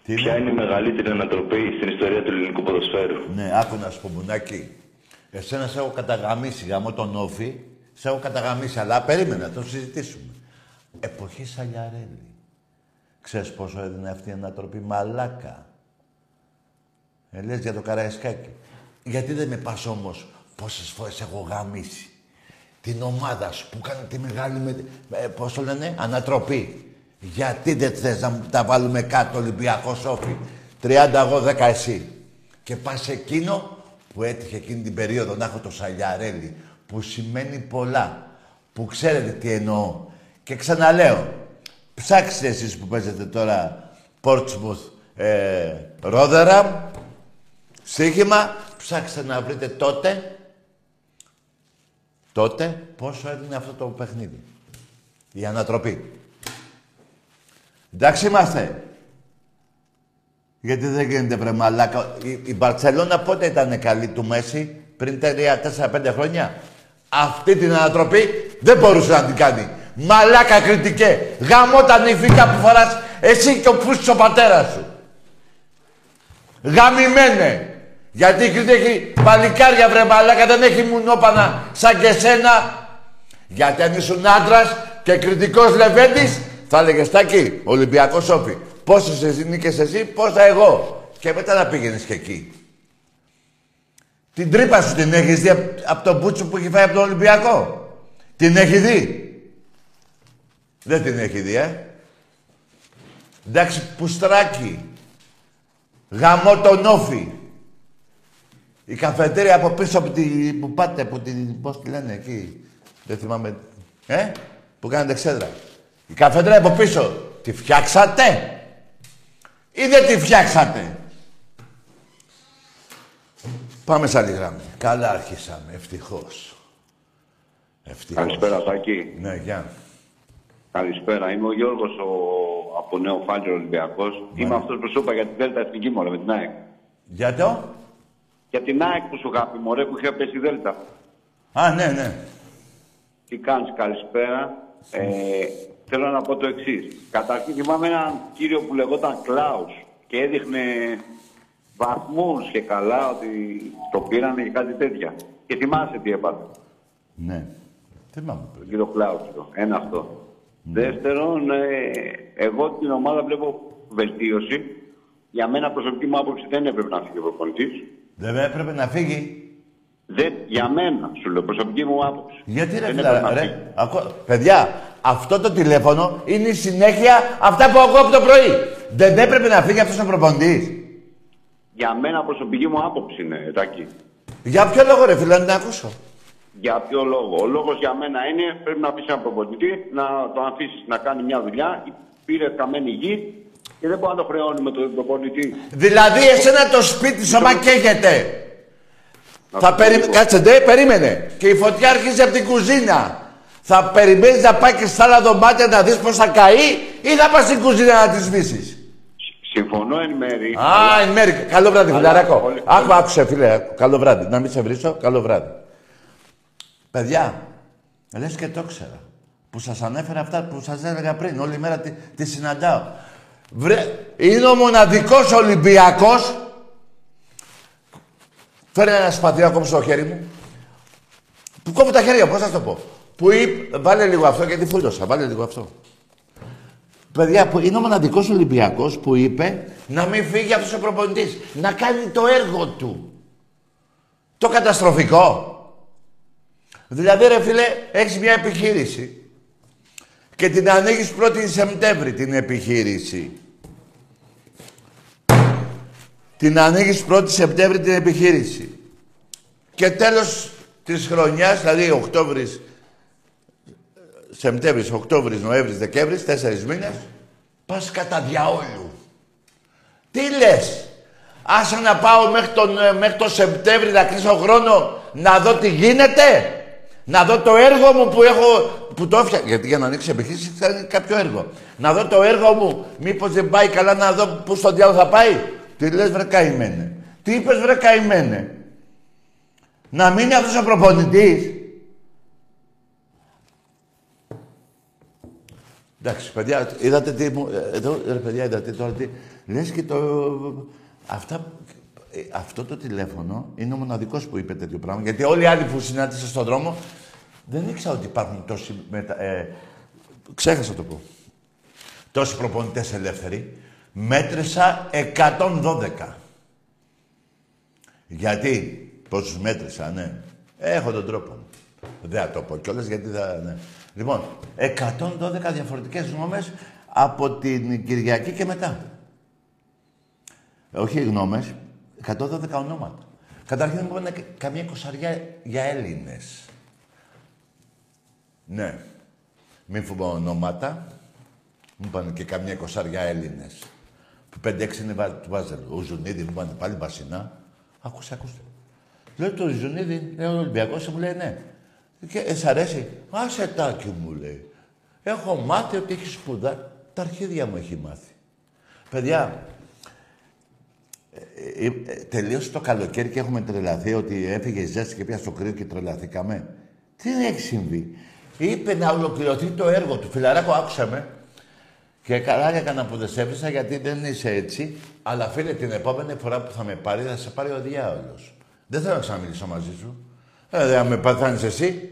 ποια είναι; η μεγαλύτερη ανατροπή στην ιστορία του ελληνικού ποδοσφαίρου. Ναι, άκου να σου πω, Μπουνάκη. Εσένα σε έχω καταγαμίσει γάμο τον Όφη. Σε έχω καταγαμίσει, αλλά περίμενα, το συζητήσουμε. Εποχή Σαλιαρέλη. Ξέρεις πόσο έδινε αυτή η ανατροπή μαλάκα. Ε, λες για το Καραϊσκάκι. Γιατί δεν με πας όμως πόσες φορές έχω γαμίσει την ομάδα σου που κάνει τη μεγάλη, με, ε, πώς το λένε, ανατροπή. Γιατί δεν θες να τα βάλουμε κάτω Ολυμπιακό Σόφι. 30 εγώ, 10 εσύ. Και πας εκείνο που έτυχε εκείνη την περίοδο να έχω το Σαλιαρέλι, που σημαίνει πολλά, που ξέρετε τι εννοώ. Και ξαναλέω, ψάξτε εσείς που παίζετε τώρα Portsmouth, ε, Ρόδεραμ, στοίχημα, ψάξτε να βρείτε τότε τότε πόσο έδινε αυτό το παιχνίδι. Η ανατροπή. Εντάξει είμαστε. Γιατί δεν γίνεται βρε μαλάκα. Η, η Μπαρτσελώνα πότε ήταν καλή του Μέση, πριν 3-4-5 χρόνια; Αυτή την ανατροπή δεν μπορούσε να την κάνει. Μαλάκα κριτικέ. Γαμώ τα νηφικά που φοράς εσύ και ο πούς ο πατέρας σου. Γαμημένε. Γιατί η Κρήτη έχει παλικάρια βρε μαλάκα, δεν έχει μουνόπανα σαν και σένα. Γιατί αν ήσουν άντρας και κριτικός Λεβέντης, θα έλεγε Στάκη, Ολυμπιακός Όφη. Πόσε νίκες εσύ, πόσα εγώ. Και μετά να πήγαινες και εκεί. Την τρύπα σου την έχεις δει από τον Μπούτσο που έχει φάει από τον Ολυμπιακό; Την έχει δει; Δεν την έχει δει, ε. Εντάξει, πουστράκι. Γαμώ τον Όφη. Η καφετέρια από πίσω από τη, που πάτε, που την, πώς τη λένε εκεί. Δεν θυμάμαι. Ε, που κάνετε ξέδρα. Η καφετέρια από πίσω, τη φτιάξατε; Ή δεν τη φτιάξατε; Πάμε σε άλλη γραμμή. Καλά άρχισαμε, ευτυχώς. Ευτυχώς. Καλησπέρα, Τάκη. Ναι, γεια. Καλησπέρα. Είμαι ο Γιώργος ο... από Νέο Φάλιο Ολυμπιακός. Είμαι αυτός που σου είπα για την Δέλτα Εθνική Μωρέ με την ΑΕΚ. Για το; Για την ΑΕΚ που σου είχα πει, Μωρέ, που είχε πέσει η Δέλτα. Α, ναι, ναι. Τι κάνεις, καλησπέρα. Ε, θέλω να πω το εξής. Καταρχήν θυμάμαι έναν κύριο που λεγόταν Κλάους και έδειχνε βαθμούς και καλά ότι το πήρανε και κάτι τέτοια. Και θυμάσαι τι έπαθε. Ναι. Θυμάμαι. Τον κύριο Κλάους. Ένα αυτό. Δεύτερον, ε, εγώ την ομάδα βλέπω βελτίωση. Για μένα προσωπική μου άποψη δεν έπρεπε να φύγει ο προπονητής. Δεν έπρεπε να φύγει. Δεν, για μένα, σου λέω, προσωπική μου άποψη. Γιατί ρε Δεν φίλε, έπρεπε να ρε. φύγει. Ακού- Παιδιά, αυτό το τηλέφωνο είναι η συνέχεια αυτά που ακούω από το πρωί. Δεν έπρεπε να φύγει αυτός ο προπονητής. Για μένα προσωπική μου άποψη είναι, Τάκη. Για ποιο λόγο ρε φίλε, να την ακούσω; Για ποιο λόγο; Ο λόγος για μένα είναι πρέπει να αφήσει έναν προπονητή, να το αφήσει να κάνει μια δουλειά. Πήρε καμένη γη και δεν μπορεί να το χρεώνουμε τον προπονητή. Δηλαδή, εσένα το σπίτι σου άμα καίγεται. Να Θα το περι... πω. Κάτσε, ντε, περίμενε. Και η φωτιά αρχίζει από την κουζίνα. Θα περιμένεις να πάει και στα άλλα δωμάτια να δεις πώς θα καεί ή θα πας στην κουζίνα να τη σβήσεις; Συμφωνώ εν μέρη. Α, εν μέρη. Καλό βράδυ, Αλλά- φιλαράκο. πολύ- Άκου, άκουσε, φίλε. άκου. Καλό βράδυ. Να μην σε βρίσω, καλό βράδυ. Παιδιά, λες και το ήξερα. Που σας ανέφερα αυτά που σας έλεγα πριν. Όλη μέρα τη, τη συναντάω. Βρε, είναι ο μοναδικός Ολυμπιακός. Φέρε ένα σπαθί ακόμα στο χέρι μου. Που κόβω τα χέρια, πώς θα το πω. Που είπε, βάλε λίγο αυτό γιατί φούλωσα, βάλε λίγο αυτό. Παιδιά, που είναι ο μοναδικός Ολυμπιακός που είπε να μην φύγει αυτός ο προπονητής. Να κάνει το έργο του. Το καταστροφικό. Δηλαδή, ρε φίλε, έχεις μια επιχείρηση και την ανοίγεις 1η Σεπτέμβρη την επιχείρηση. Την ανοίγεις 1η Σεπτέμβρη την επιχείρηση. Και τέλος της χρονιάς, δηλαδή Οκτώβρης, Σεπτέμβρης, Οκτώβρης, Νοέμβρης, Δεκέμβρης, τέσσερις μήνες, πας κατά διαόλου. Τι λες, άσε να πάω μέχρι τον, ε, μέχρι το Σεπτέμβρη να κλείσω χρόνο να δω τι γίνεται; Να δω το έργο μου που έχω, που το έφτιαξα. Γιατί για να ανοίξει επιχείρηση θέλει κάποιο έργο. Να δω το έργο μου, μήπως δεν πάει καλά να δω πού στον διάλογο θα πάει. Τι λες βρε καημένε. Τι είπες βρε καημένε. Να μείνει αυτός ο προπονητής. Εντάξει, παιδιά, είδατε τι μου... ε, Εδώ, ρε παιδιά, είδατε τώρα τι... Λες και το... Αυτά... ε, Αυτό το τηλέφωνο είναι ο μοναδικός που είπε τέτοιο πράγμα. Γιατί όλοι οι άλλοι που συνάντησα στον δρόμο δεν ήξερα ότι υπάρχουν τόσοι μετα... ε, ξέχασα το πω. Τόσοι προπονητές ελεύθεροι. Μέτρησα 112. Γιατί, πόσους μέτρησα, ναι. Έχω τον τρόπο μου. Δεν θα το πω κιόλας γιατί θα... Ναι. Λοιπόν, 112 διαφορετικές γνώμες από την Κυριακή και μετά. Όχι γνώμες, 112 ονόματα. Καταρχήν μου είπανε καμία εικοσαριά για Έλληνες. Ναι. Μην φοβάμαι ονόματα. Μου είπαν και καμιά εικοσαριά Έλληνες. Που 5-6 είναι βα- του Βάζελ. Ο Ζουνίδη μου είπαν πάλι Μπασινά. Άκουσε, άκουσε. Λέω το Ζουνίδη, λέω ο Ολυμπιακός, μου λέει ναι. Και ε, σ' αρέσει; Άσε τάκι μου λέει. Έχω μάθει ότι έχεις σπουδά. Τα αρχίδια μου έχει μάθει. Παιδιά, ε, ε, ε, τελείωσε το καλοκαίρι και έχουμε τρελαθεί ότι έφυγε η ζέστη και πια στο κρύο και τρελαθήκαμε. Τι έχει συμβεί; Είπε να ολοκληρωθεί το έργο του. Φιλαράκο, άκουσα με. Και καλά έκανα που δεν σε έβρισα γιατί δεν είσαι έτσι. Αλλά φίλε, την επόμενη φορά που θα με πάρει, θα σε πάρει ο διάολος. Δεν θέλω να ξαναμιλήσω μαζί σου. Ε, δεν με παθάνεις εσύ.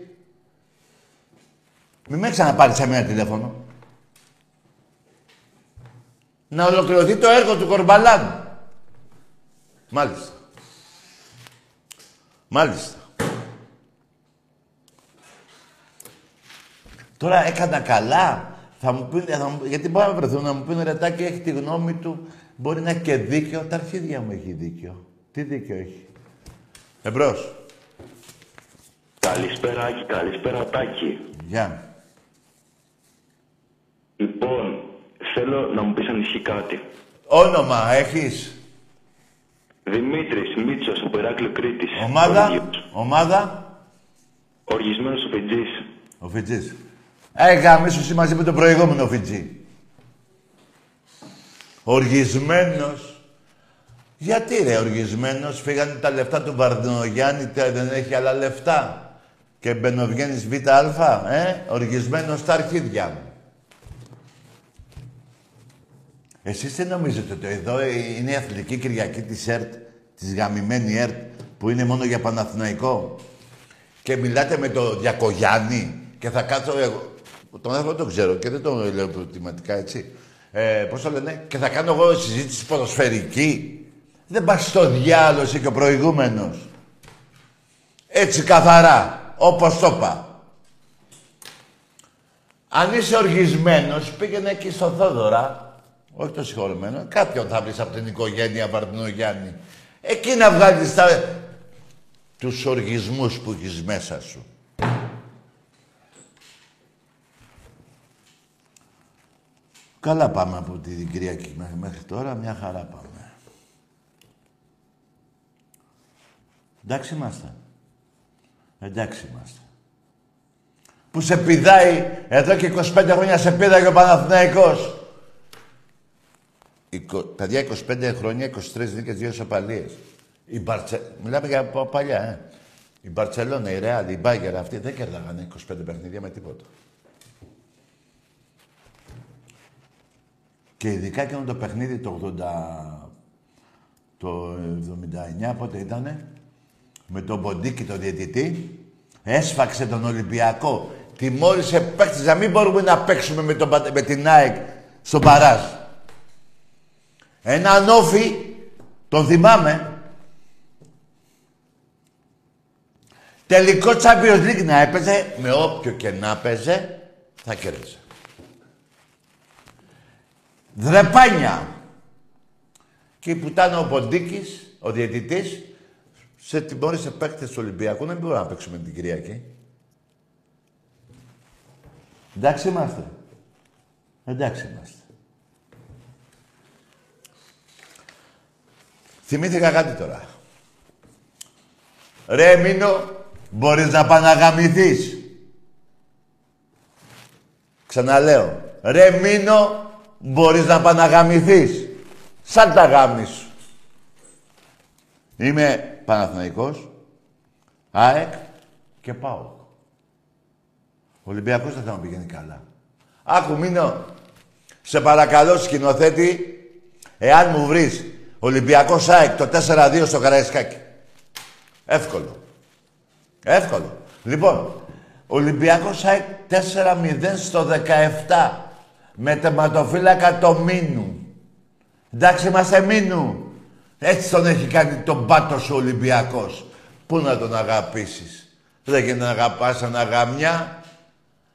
Μην με ξαναπάρεις σε μένα τηλέφωνο. Να ολοκληρωθεί το έργο του Κορμπαλάν. Μάλιστα. Μάλιστα. Τώρα έκανα καλά. Θα μου πει, θα μου, γιατί μπορεί να βρεθούν να μου πούνε ρετάκι έχει τη γνώμη του. Μπορεί να έχει και δίκιο. Τα αρχίδια μου έχει δίκιο. Τι δίκιο έχει; Εμπρός. Καλησπέρα Άκη, καλησπέρα Τάκη. Γεια. Λοιπόν, θέλω να μου πεις αν ισχύει κάτι. Όνομα έχεις; Δημήτρης Μίτσος από Ηράκλειο Κρήτης. Ομάδα. Οργιος. Ομάδα. Οργισμένος ο Φιτζής. Ο Φιτζής. Ε, γαμίσου εσύ μαζί με τον προηγούμενο Φιτζή. Οργισμένος. Γιατί ρε οργισμένος, φύγανε τα λεφτά του Βαρδινογιάννη, δεν έχει άλλα λεφτά. Και μπαινοβγαίνεις β' ε, οργισμένος στα αρχίδια μου. Εσείς τι νομίζετε ότι εδώ είναι η Αθλητική Κυριακή της ΕΡΤ, της γαμημένη ΕΡΤ, που είναι μόνο για Παναθηναϊκό; Και μιλάτε με το Διακογιάννη και θα κάτσω εγώ. Τον άνθρωπο το ξέρω και δεν το λέω προτιματικά έτσι. Ε, πώς το λένε, και θα κάνω εγώ συζήτηση ποδοσφαιρική. Δεν πας στο διάλογο εσύ και ο προηγούμενος. Έτσι καθαρά, όπως το είπα. Αν είσαι οργισμένος, πήγαινε εκεί στο Θόδωρα, όχι το συγχωρημένο, κάποιον θα βρεις από την οικογένεια Βαρδινογιάννη. Εκεί να βγάλεις τα... τους οργισμούς που έχεις μέσα σου. Καλά πάμε από την Κυριακή μέχρι τώρα, μια χαρά πάμε. Εντάξει είμαστε. Εντάξει είμαστε. Που σε πηδάει, εδώ και 25 χρόνια σε πήδαγε ο Παναθηναϊκός. Παιδιά, 25 χρόνια, 23 δίκες, δύο σοπαλίες. Η Μπαρτσε... Μιλάμε για παλιά, ε. Η Μπαρτσελώνα, η Ρεάλ, η Μπάγκερ, αυτοί δεν κερδάγανε 25 παιχνίδια με τίποτα. Και ειδικά και το παιχνίδι το 80... το 79, πότε ήτανε, με τον Ποντίκη το διαιτητή, έσφαξε τον Ολυμπιακό. Τιμώρησε παίκτης να μην μπορούμε να παίξουμε με, τον, με την ΑΕΚ στο παράζ. Ένα όφι, τον θυμάμαι, τελικό Champions League να έπαιζε, με όποιο και να έπαιζε, θα κέρδισε. Δρεπάνια. Και που ήταν ο Ποντίκης, ο διαιτητής, σε τιμώρησε παίκτες του Ολυμπιακού να μην μπορούμε να παίξουμε την Κυριακή. Εντάξει είμαστε. Εντάξει είμαστε. Θυμήθηκα κάτι τώρα. Ρε Μίνο, μπορείς να παναγαμηθείς. Ξαναλέω. Ρε Μίνο, μπορείς να παναγαμηθείς. Σαν τα γάμνη σου. Είμαι Παναθηναϊκός, ΑΕΚ και πάω. Ο Ολυμπιακός δεν θα μου πηγαίνει καλά. Άκου μείνω. Σε παρακαλώ σκηνοθέτη, εάν μου βρεις Ολυμπιακός ΑΕΚ το 4-2 στο Καραϊσκάκι. Εύκολο. Εύκολο. Λοιπόν, Ολυμπιακός ΑΕΚ 4-0 στο 17 με τερματοφύλακα το Μίνου. Εντάξει, είμαστε Μίνου. Έτσι τον έχει κάνει τον πάτος ο Ολυμπιακός. Πού να τον αγαπήσεις. Δεν γίνεται να αγαπάς αγαμιά.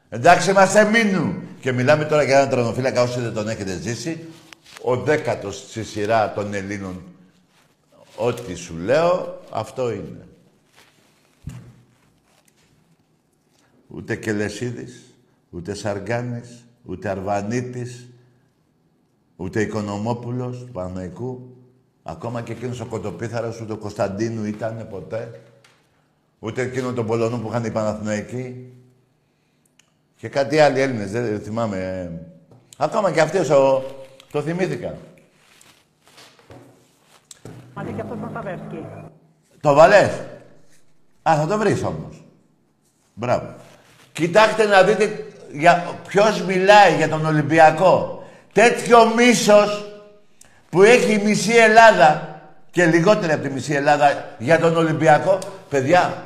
Εντάξει, είμαστε Μίνου. Και μιλάμε τώρα για έναν τρονοφύλακα όσοι δεν τον έχετε ζήσει. Ο δέκατος στη σειρά των Ελλήνων. Ό,τι σου λέω, αυτό είναι. Ούτε Κελεσίδης, ούτε Σαργάνης, ούτε Αρβανίτης, ούτε Οικονομόπουλος του Παναϊκού, ακόμα και εκείνος ο Κοντοπίθαρος, ούτε ο Κωνσταντίνου ήταν ποτέ, ούτε εκείνο τον Πολωνό που είχαν οι Παναθηναϊκοί. Και κάτι άλλοι Έλληνες, δεν θυμάμαι. Ακόμα και αυτοί ο... το θυμήθηκα. Μα και αυτός Μασταβεύσκη. Το βαλές. Α, θα το βρεις όμως. Μπράβο. Κοιτάξτε να δείτε για, ποιος μιλάει για τον Ολυμπιακό. Τέτοιο μίσος που έχει η μισή Ελλάδα και λιγότερη από τη μισή Ελλάδα για τον Ολυμπιακό. Παιδιά,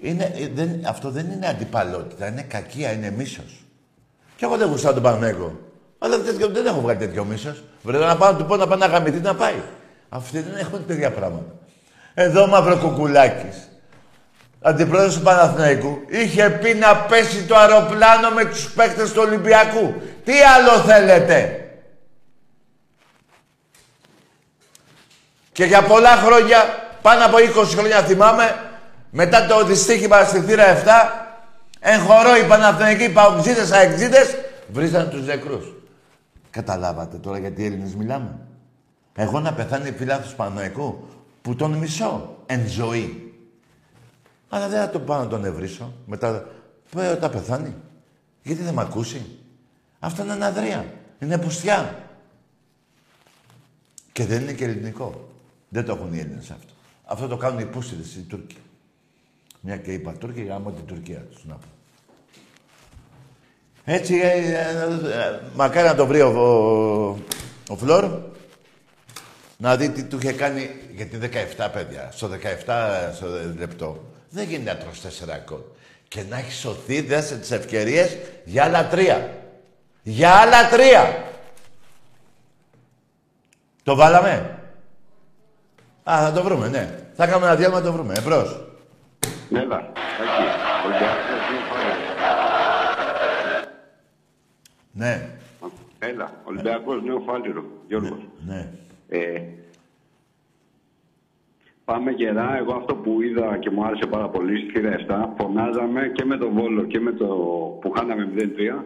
είναι, δεν, αυτό δεν είναι αντιπαλότητα, είναι κακία, είναι μίσος. Και εγώ δεν γουστάω τον Πανέγκο. Αλλά τέτοιο, δεν έχω βγάλει τέτοιο μίσος. Βρε να πάω να του πω να πάει να γαμηθεί να πάει. Αυτοί δεν έχουν τέτοια πράγματα. Εδώ μαύρο κουκουλάκης αντιπρόεδρος του Παναθηναϊκού, είχε πει να πέσει το αεροπλάνο με τους παίκτες του Ολυμπιακού. Τι άλλο θέλετε; Και για πολλά χρόνια, πάνω από 20 χρόνια θυμάμαι, μετά το δυστύχημα στη θύρα 7, εγχωρώ οι Παναθηναϊκοί παοξίδες, αεξίδες, βρίζανε τους νεκρούς. Καταλάβατε τώρα γιατί οι Έλληνες μιλάμε. Εγώ να πεθάνει η φυλά του Παναθηναϊκού, που τον μισώ, εν ζωή. Αλλά δεν θα το πάω να τον ευρύσω. Μετά, όταν πεθάνει. Γιατί δεν με ακούσει. Αυτό είναι αναδρία. Είναι πουστιά. Και δεν είναι και ελληνικό. Δεν το έχουν οι Έλληνες αυτό. Αυτό το κάνουν οι πούστιδες, οι Τούρκοι. Μια και είπα Τούρκοι, γάμω την Τουρκία τους, να πω. Έτσι, ε, ε, ε, μακάρι να το βρει ο, ο, ο Φλόρ, να δει τι του είχε κάνει, γιατί 17 παιδιά, στο 17 στο λεπτό, δεν γίνεται να τρως 4 γκολ. Και να έχει σωθεί, δέσε τις ευκαιρίες για άλλα τρία. Για άλλα τρία. Το βάλαμε. Α, θα το βρούμε, ναι. Θα κάνουμε ένα διάλειμμα να το βρούμε. Εμπρός. Έλα, εκεί. Ναι. Έλα, Ολυμπιακός νέο φάλιρο. Γιώργος. Ναι. Ε, πάμε γερά. Εγώ αυτό που είδα και μου άρεσε πάρα πολύ στη θύρα 7, φωνάζαμε και με το Βόλο και με το που χάναμε 0-3.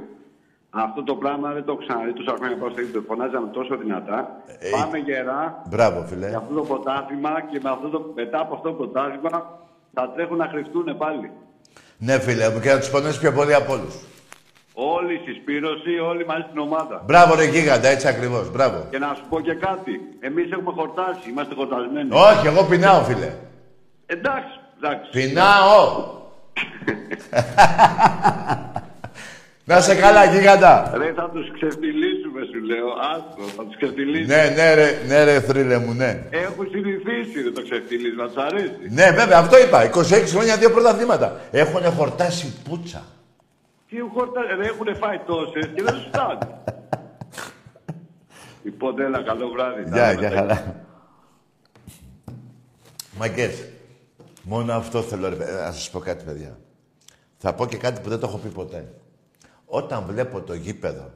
Αυτό το πράγμα δεν το έχω ξαναδεί τόσα χρόνια πάω στο ίδιο. Φωνάζαμε τόσο δυνατά. Ε, πάμε γερά Μπράβο, φίλε. για αυτό το ποτάθλημα και με αυτό το, μετά από αυτό το ποτάθλημα θα τρέχουν να χρηστούν πάλι. Ναι, φίλε μου, και να τους πονέσει πιο πολύ από όλους. Όλη η συσπήρωση, όλοι μαζί στην ομάδα. Μπράβο, ρε γίγαντα, έτσι ακριβώς. Μπράβο. Και να σου πω και κάτι. Εμείς έχουμε χορτάσει, είμαστε χορτασμένοι. Όχι, εγώ πεινάω, φίλε. Εντάξει, εντάξει. Πεινάω. Να σε καλά, γίγαντα. Ρε, θα τους ξεφτυλίσουμε, σου λέω. Άστο, θα τους ξεφτυλίσουμε. Ναι, ναι, ρε, ναι, ρε, θρύλε μου, ναι. Έχουν συνηθίσει ρε, το ξεφτυλίσμα, τους αρέσει. Ναι, βέβαια, αυτό είπα. 26 χρόνια, δύο πρωταθλήματα. Έχουν χορτάσει πουτσα. Τι χορτάσει, ρε, έχουν φάει τόσες και δεν τους φτάνει. λοιπόν, έλα, καλό βράδυ. Τα Γεια, λέμε γεια τα χαρά. Μαγκές, μόνο αυτό θέλω ρε, να σας πω κάτι, παιδιά. Θα πω και κάτι που δεν το έχω πει ποτέ. Όταν βλέπω το γήπεδο,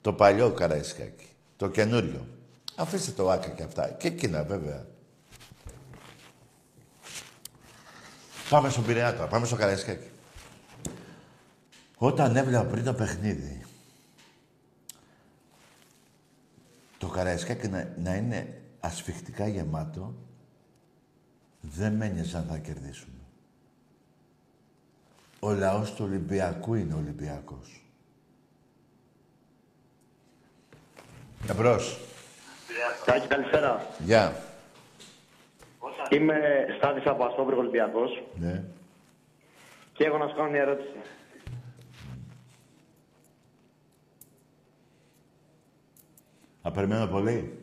το παλιό Καραϊσκάκι, το καινούριο, αφήστε το άκα και αυτά, και εκείνα βέβαια. Πάμε στον Πειραιά τώρα, πάμε στο Καραϊσκάκι. Όταν έβλεπα πριν το παιχνίδι, το Καραϊσκάκι να, να είναι ασφιχτικά γεμάτο, δεν με ένοιαζε αν θα κερδίσουμε. Ο λαός του Ολυμπιακού είναι Ολυμπιακός. Εμπρός. Τάκη, καλησπέρα. Γεια. Είμαι Στάδης από Αστόβρη Ολυμπιακός Ναι. και έχω να σου κάνω μια ερώτηση. Θα περιμένω πολύ.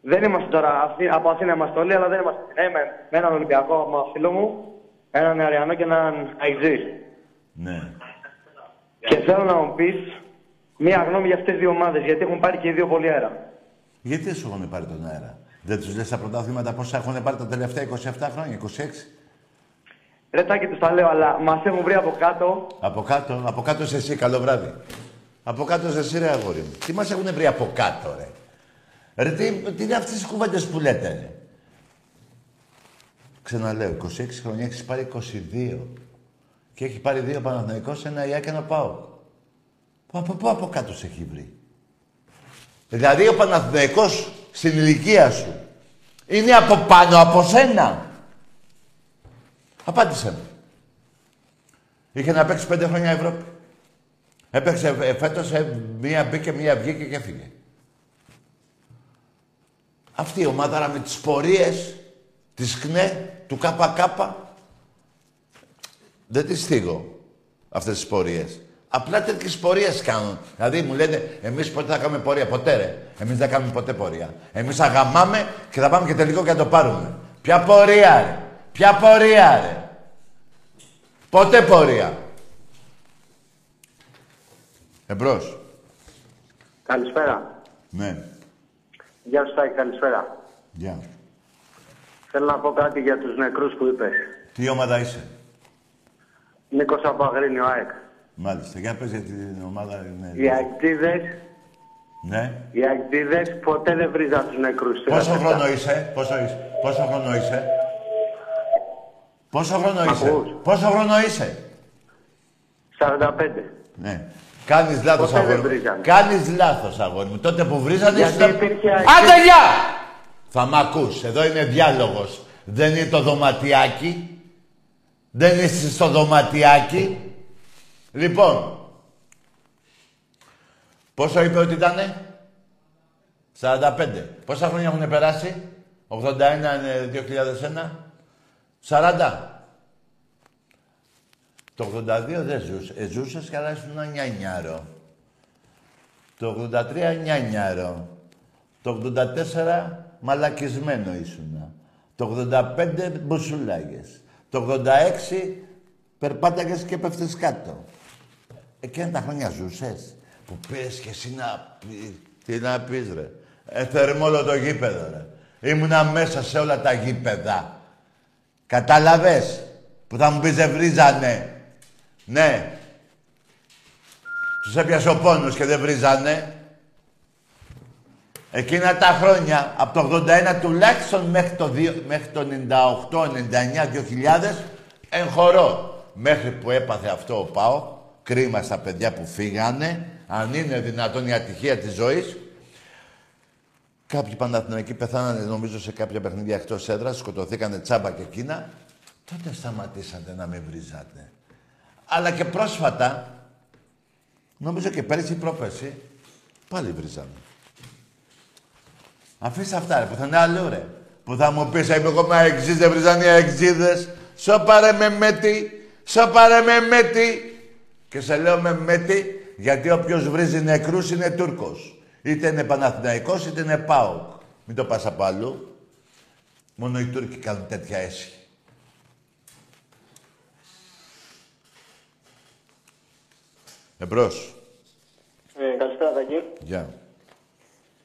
Δεν είμαστε τώρα, Αθή- από Αθήνα είμαστε όλοι, αλλά δεν είμαστε. Είμαι με έναν Ολυμπιακό με ένα φίλο μου, έναν Αριανό και έναν Αιγζή. Ναι. Και θέλω να μου πεις μια γνώμη για αυτές τις δύο ομάδες, γιατί έχουν πάρει και οι δύο πολύ αέρα. Γιατί δεν σου έχουν πάρει τον αέρα; Δεν τους λες τα πρωτάθληματα πόσα έχουν πάρει τα τελευταία 27 χρόνια, 26. Ρε Τάκη τους τα λέω, αλλά μας έχουν βρει από κάτω. Από κάτω, από κάτω είσαι εσύ, καλό βράδυ. Από κάτω είσαι εσύ, ρε αγόρι μου. Τι μας έχουν βρει από κάτω, ρε. Ρε, τι, τι είναι αυτές τις κουβέντες που λέτε, ρε; Ξαναλέω, 26 χρόνια έχεις πάρει 22. Και έχει πάρει δύο Παναθηναϊκός, ένα Ιά και ένα ΠΑΟ. Από πού από κάτω σε έχει βρει; Δηλαδή ο Παναθηναϊκός στην ηλικία σου είναι από πάνω από σένα. Απάντησε μου. Είχε να παίξει πέντε χρόνια Ευρώπη. Έπαιξε ε, φέτος, ε, μία μπήκε, μία βγήκε και έφυγε. Αυτή η ομάδα άρα, με τις πορείες της ΚΝΕ, του ΚΚ, δεν τις θίγω αυτές τις πορείες. Απλά τέτοιες πορείες κάνουν. Δηλαδή μου λένε, εμείς πότε θα κάνουμε πορεία, ποτέ ρε. Εμείς δεν κάνουμε ποτέ πορεία. Εμείς θα γαμάμε και θα πάμε και τελικό και θα το πάρουμε. Ποια πορεία ρε. Ποια πορεία ρε. Ποτέ πορεία. Εμπρός. Καλησπέρα. Ναι. Γεια σου Τάκη, καλησπέρα. Γεια. Θέλω να πω κάτι για τους νεκρούς που είπες. Τι ομάδα είσαι; Νίκος από Αγρίνιο ΑΕΚ. Μάλιστα. Για πες για την ομάδα. Ναι. Οι αεκτίδες, ναι. οι αεκτίδες ποτέ δεν βρίζαν τους νεκρούς. Πόσο χρόνο είσαι. Πόσο είσαι. Πόσο χρόνο είσαι; Πόσο χρόνο Μ' είσαι; ακούς; Πόσο χρόνο είσαι; 45. Ναι. Κάνεις λάθος, Ποτέ δεν αγόρι μου. βρίζανε. Κάνεις λάθος, αγόρι μου. Τότε που βρίζανε... Γιατί ήσουν- υπήρχε αρχή- Άντε, γεια! Θα μ' ακούς. Εδώ είναι διάλογος. Δεν είναι το δωματιάκι. Δεν είσαι στο δωματιάκι. Λοιπόν, Πόσο είπε ότι ήτανε; 45. Πόσα χρόνια έχουν περάσει; 81 είναι 2001. 40. Το 82 δεν ζούσε. Ε, ζούσες και αλλά ήσουν νιάνιαρο. Το 83 νιάνιαρο. Το 84 μαλακισμένο ήσουν. Το 85 μπουσουλάγες. Το 86 περπάταγες και πέφτες κάτω. Εκείνα τα χρόνια ζούσες. Που πες και εσύ να πει, τι να πεις ρε. Ε, όλο το γήπεδο ρε. Ήμουνα μέσα σε όλα τα γήπεδα. Κατάλαβες που θα μου πεις δεν βρίζανε. Ναι. Τους έπιασε ο πόνος και δεν βρίζανε. Εκείνα τα χρόνια, από το 81 τουλάχιστον μέχρι το, 2, μέχρι το 98, 99, 2000, εγχωρώ. Μέχρι που έπαθε αυτό ο ΠΑΟ, κρίμα στα παιδιά που φύγανε, αν είναι δυνατόν η ατυχία της ζωής, Κάποιοι Παναθηναϊκοί πεθάνανε, νομίζω, σε κάποια παιχνίδια εκτός έδρας, σκοτωθήκανε τσάμπα και εκείνα. Τότε σταματήσατε να με βρίζατε. Αλλά και πρόσφατα, νομίζω και πέρυσι πρόπεση, πάλι βρίζανε. Αφήστε αυτά, ρε, που θα είναι άλλο, ρε. Που θα μου πεις, είμαι εγώ με αεξίδες, δεν βρίζανε οι αεξίδες. Σοπαρε με μέτη, σοπαρε με μέτη. Και σε λέω με μέτη, γιατί όποιος βρίζει νεκρούς είναι Τούρκος. Είτε είναι Παναθηναϊκός, είτε είναι ΠΑΟΚ. Μην το πας από αλλού. Μόνο οι Τούρκοι κάνουν τέτοια έσχη. Εμπρός. Ε, καλησπέρα, Τακή. Γεια.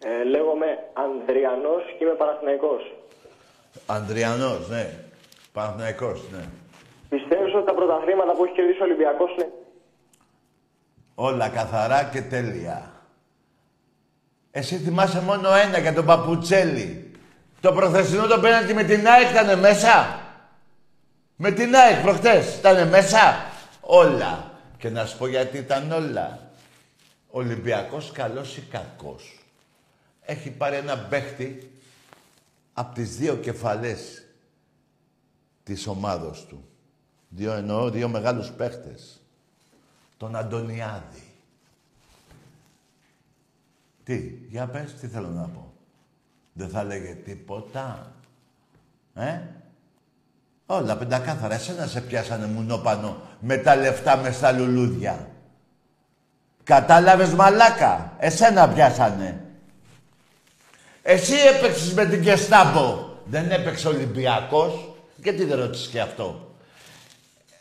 Ε, λέγομαι Ανδριανός και είμαι Παναθηναϊκός. Ανδριανός, ναι. Παναθηναϊκός, ναι. Πιστεύεις ότι τα πρωταθλήματα που έχει κερδίσει ο Ολυμπιακός είναι... Όλα καθαρά και τέλεια. Εσύ θυμάσαι μόνο ένα για τον Παπουτσέλη. Το προθεσινό το πέναντι με την ΑΕΚ ήταν μέσα; Με την ΑΕΚ προχτές ήταν μέσα; Όλα. Και να σου πω γιατί ήταν όλα. Ολυμπιακός καλός ή κακός. Έχει πάρει ένα παίχτη από τις δύο κεφαλές της ομάδος του. Δύο εννοώ, δύο μεγάλους παίχτες. Τον Αντωνιάδη. Τι, για πες, τι θέλω να πω. Δεν θα λέγε τίποτα. Ε, όλα πεντακάθαρα. Εσένα σε πιάσανε μουνόπανο με τα λεφτά μες στα λουλούδια. Κατάλαβες μαλάκα. Εσένα πιάσανε. Εσύ έπαιξες με την Κεστάμπο. Δεν έπαιξε Ολυμπιακός. Γιατί δεν ρώτησες και αυτό.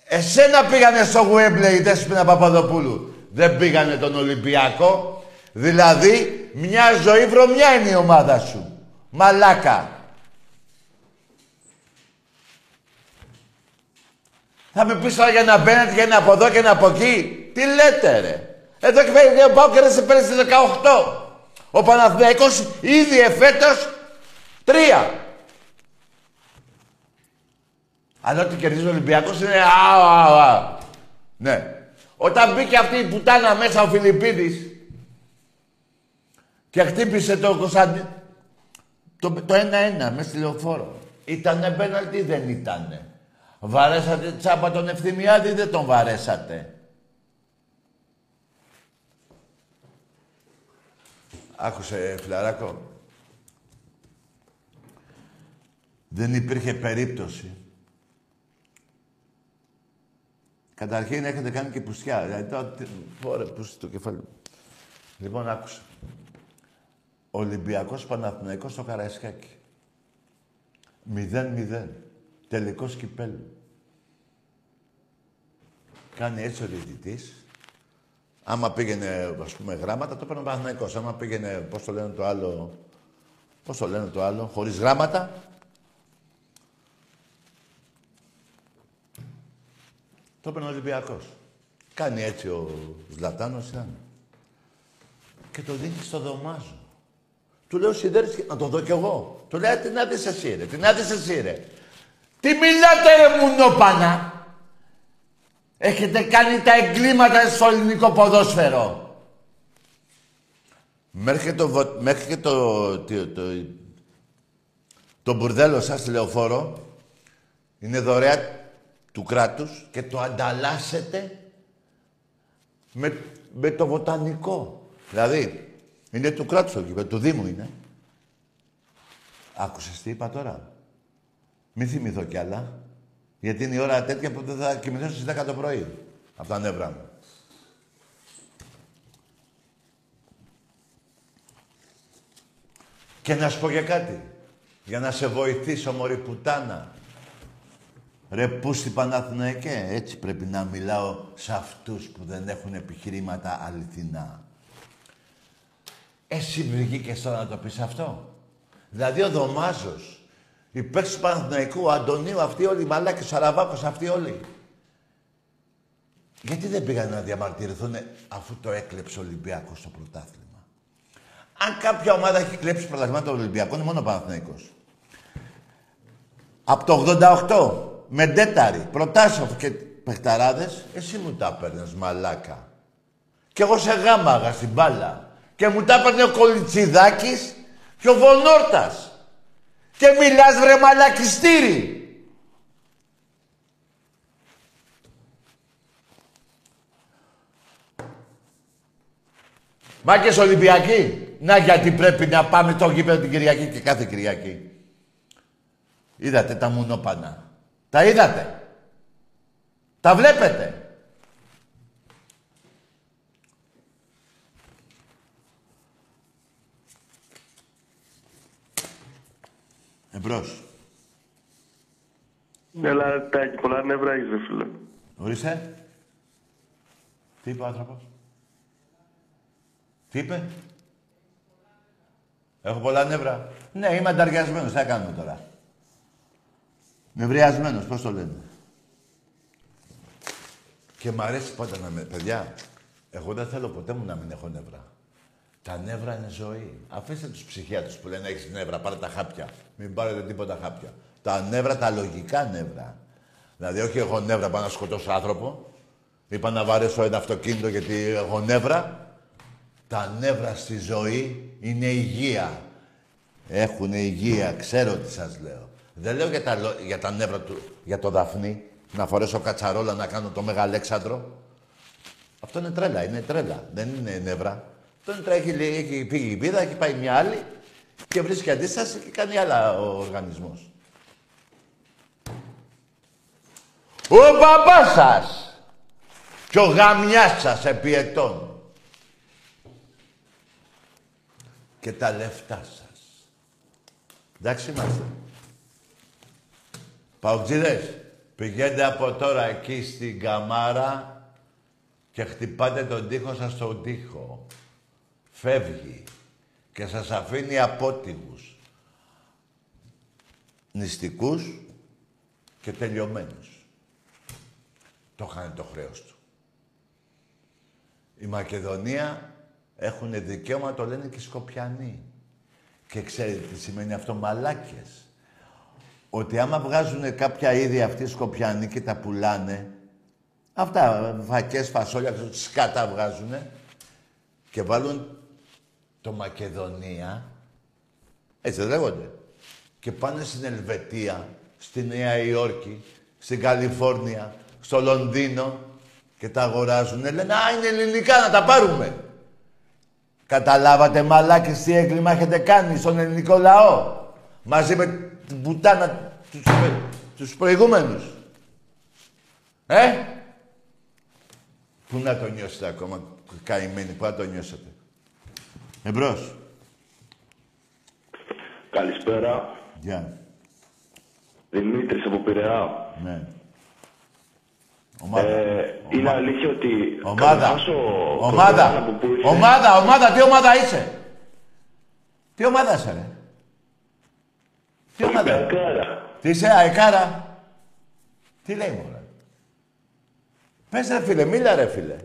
Εσένα πήγανε στο Γουέμπλε η Δέσποινα Παπαδοπούλου. Δεν πήγανε τον Ολυμπιακό. Δηλαδή, μια ζωή βρωμιά είναι η ομάδα σου. Μαλάκα. Θα με πεις τώρα για ένα μπέναντι, για ένα από εδώ και ένα από εκεί. Τι λέτε ρε. Εδώ και φέρει ο Πάουκερ σε πέρασε 18. Ο Παναθηναϊκός ήδη εφέτος τρία. Αλλά ό,τι κερδίζει ο Ολυμπιακός είναι αου, αου, αου. Ναι. Όταν μπήκε αυτή η πουτάνα μέσα ο Φιλιππίδης και χτύπησε το Κωνσταντί... Το, το 1-1 με στη λεωφόρο. Ήτανε πέναλτι ή δεν ήτανε; Βαρέσατε τσάπα τον Ευθυμιάδη ή δεν τον βαρέσατε. Άκουσε, φιλαράκο. Δεν υπήρχε περίπτωση. Καταρχήν έχετε κάνει και πουστιά. Δηλαδή τώρα, φορέ, πούστη το κεφάλι. Λοιπόν, άκουσε. Ολυμπιακός Παναθηναϊκός στο Καραϊσκάκι. 0-0. Τελικός κυπέλου. Κάνει έτσι ο διαιτητής. Άμα πήγαινε, ας πούμε, γράμματα, το παίρνει ο Παναθηναϊκός. Άμα πήγαινε, πώς το λένε το άλλο, πώς το λένε το άλλο, χωρίς γράμματα, το παίρνει ο Ολυμπιακός. Κάνει έτσι ο Ζλατάνος, ήταν. Και το δίνει στο δωμάζο. Του λέω σιδέρης να το δω κι εγώ. Του λέω τι να δεις εσύ ρε, τι να δεις εσύ ρε. Τι μιλάτε ρε μουνόπανα; Έχετε κάνει τα εγκλήματα στο ελληνικό ποδόσφαιρο. Μέχρι το, μέχρι και το, το, το, το μπουρδέλο σας στη λεωφόρο είναι δωρεά του κράτους και το ανταλλάσσετε με, με το βοτανικό. Δηλαδή, είναι του κράτους το γήπεδο, του Δήμου είναι. Άκουσες τι είπα τώρα; Μη θυμηθώ κι άλλα. Γιατί είναι η ώρα τέτοια που δεν θα κοιμηθώ στις 10 το πρωί. Από τα νεύρα μου. Και να σου πω και κάτι. Για να σε βοηθήσω, μωρή πουτάνα. Ρε πούστη Παναθηναϊκέ, έτσι πρέπει να μιλάω σε αυτούς που δεν έχουν επιχειρήματα αληθινά. Εσύ βγήκες τώρα να το πεις αυτό. Δηλαδή ο Δωμάζος, οι παίκτες του Παναθηναϊκού, ο Αντωνίου, αυτοί όλοι, οι Μαλάκες, ο Σαραβάκος, αυτοί όλοι. Γιατί δεν πήγαν να διαμαρτυρηθούν αφού το έκλεψε ο Ολυμπιακός στο πρωτάθλημα; Αν κάποια ομάδα έχει κλέψει πρωταθλήμα του Ολυμπιακού, είναι μόνο ο Παναθηναϊκός. Από το 88 με Ντέταρη, Προτάσοφ και παιχταράδες, εσύ μου τα έπαιρνες μαλάκα. Κι εγώ σε γάμαγα στην μπάλα. Και μου τα έπαιρνε ο Κολιτσιδάκης και ο Βονόρτας. Και μιλάς βρε μαλακιστήρι. Μάκες Ολυμπιακοί. Να γιατί πρέπει να πάμε το γήπεδο την Κυριακή και κάθε Κυριακή. Είδατε τα μουνόπανα. Τα είδατε. Τα βλέπετε. Εμπρός. Έλα, τάκι, πολλά νεύρα έχεις, ρε φίλε. Ορίστε. Τι είπε ο άνθρωπος; Τι είπε; Έχω πολλά νεύρα. Ναι, είμαι ανταριασμένος. Τι θα κάνουμε τώρα; Νευριασμένος, πώς το λένε; Και μ' αρέσει πάντα να με... Παιδιά, εγώ δεν θέλω ποτέ μου να μην έχω νεύρα. Τα νεύρα είναι ζωή. Αφήστε τους ψυχιάτρους που λένε έχεις νεύρα, πάρε τα χάπια. Μην πάρετε τίποτα χάπια. Τα νεύρα, τα λογικά νεύρα. Δηλαδή, όχι έχω νεύρα πάνω να σκοτώσω άνθρωπο. Είπα να βαρέσω ένα αυτοκίνητο γιατί έχω νεύρα. Τα νεύρα στη ζωή είναι υγεία. Έχουν υγεία, ξέρω τι σας λέω. Δεν λέω για τα, για τα νεύρα του, για το Δαφνί, να φορέσω κατσαρόλα να κάνω το Μεγαλέξανδρο. Αυτό είναι τρέλα, είναι τρέλα. Δεν είναι νεύρα. Αυτό είναι τρέλα, έχει, έχει φύγει η πίδα, έχει πάει μια άλλη και βρίσκει αντίσταση και κάνει άλλα ο οργανισμός. Ο παπάς σας και ο γαμιάς σας επί ετών. Και τα λεφτά σας. Εντάξει είμαστε. Παουτζίδες, πηγαίνετε από τώρα εκεί στην καμάρα και χτυπάτε τον τοίχο σας στον τοίχο. Φεύγει και σας αφήνει απότιμους. Νηστικούς και τελειωμένους. Το είχαν το χρέος του. Η Μακεδονία έχουν δικαίωμα, το λένε και οι Σκοπιανοί. Και ξέρετε τι σημαίνει αυτό, μαλάκες ότι άμα βγάζουν κάποια είδη αυτοί οι Σκοπιανοί και τα πουλάνε, αυτά φακές, φασόλια, σκάτα βγάζουν και βάλουν το Μακεδονία, έτσι δεν λέγονται, και πάνε στην Ελβετία, στη Νέα Υόρκη, στην Καλιφόρνια, στο Λονδίνο και τα αγοράζουν. Λένε, α, είναι ελληνικά, να τα πάρουμε. Καταλάβατε μαλάκες τι έγκλημα έχετε κάνει στον ελληνικό λαό. Μαζί με την πουτάνα τους, τους προηγούμενους. Ε! Πού να το νιώσετε ακόμα, καημένοι, πού να το νιώσετε. Εμπρός. Καλησπέρα. Γεια. Δημήτρης από Πειραιά. Ναι. Ομάδα. Ε, είναι αλήθεια ότι... Ομάδα. καταρχάς ο Ομάδα. Κοντράς από πού είσαι- Ομάδα, ομάδα. Τι ομάδα είσαι; Τι ομάδα είσαι, ρε; Τι ομάδα; Ολυμπιακάρα. Τι είσαι, αεκάρα. Τι λέει, μωρέ; Πες ρε φίλε, μίλα ρε φίλε.